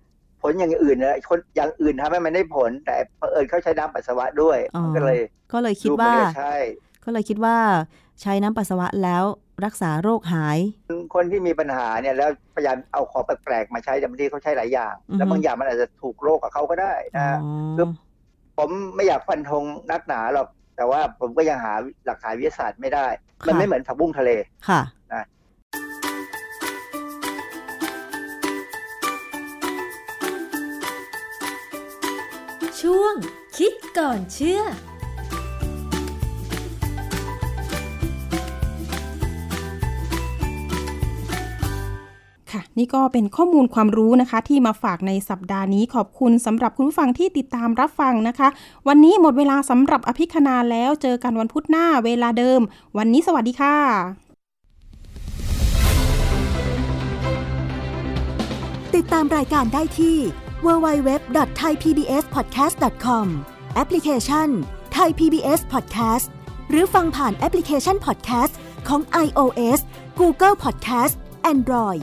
ผลอย่างอื่นนะคนอย่างอื่นทำให้มันได้ผล แต่เผอิญเขาใช้น้ำปัสสาวะด้วยอ๋อมันก็เลย ก็เลยคิดเหมือนว่าจะใช่ ก็เลยคิดว่าใช้น้ำปัสสาวะแล้ว รักษาโรคหาย คนที่มีปัญหาเนี่ยแล้วพยายามเอาของแปลกๆมาใช้แต่บางทีเขาใช้หลายอย่างอือฮึแล้วบางอย่างมันอาจจะถูกโรคกับเขาก็ได้อ๋นะอคือผมไม่อยากฟันธงนักหนาหรอกแต่ว่าผมก็ยังหาหลักฐานวิทยาศาสตร์ไม่ได้ มันไม่เหมือนผักบุ้งทะเลค่ะนะช่วงคิดก่อนเชื่อ นี่ก็เป็นข้อมูลความรู้นะคะ ที่มาฝากในสัปดาห์นี้ขอบคุณสำหรับคุณผู้ฟังที่ติดตามรับฟังนะคะ วันนี้หมดเวลาสำหรับอภิคณาแล้วเจอกันวันพุธหน้าเวลาเดิม วันนี้สวัสดีค่ะติดตามรายการได้ที่ www.thaipbspodcast.com แอปพลิเคชัน Thai PBS Podcast หรือฟังผ่านแอปพลิเคชัน Podcast ของ iOS Google Podcast Android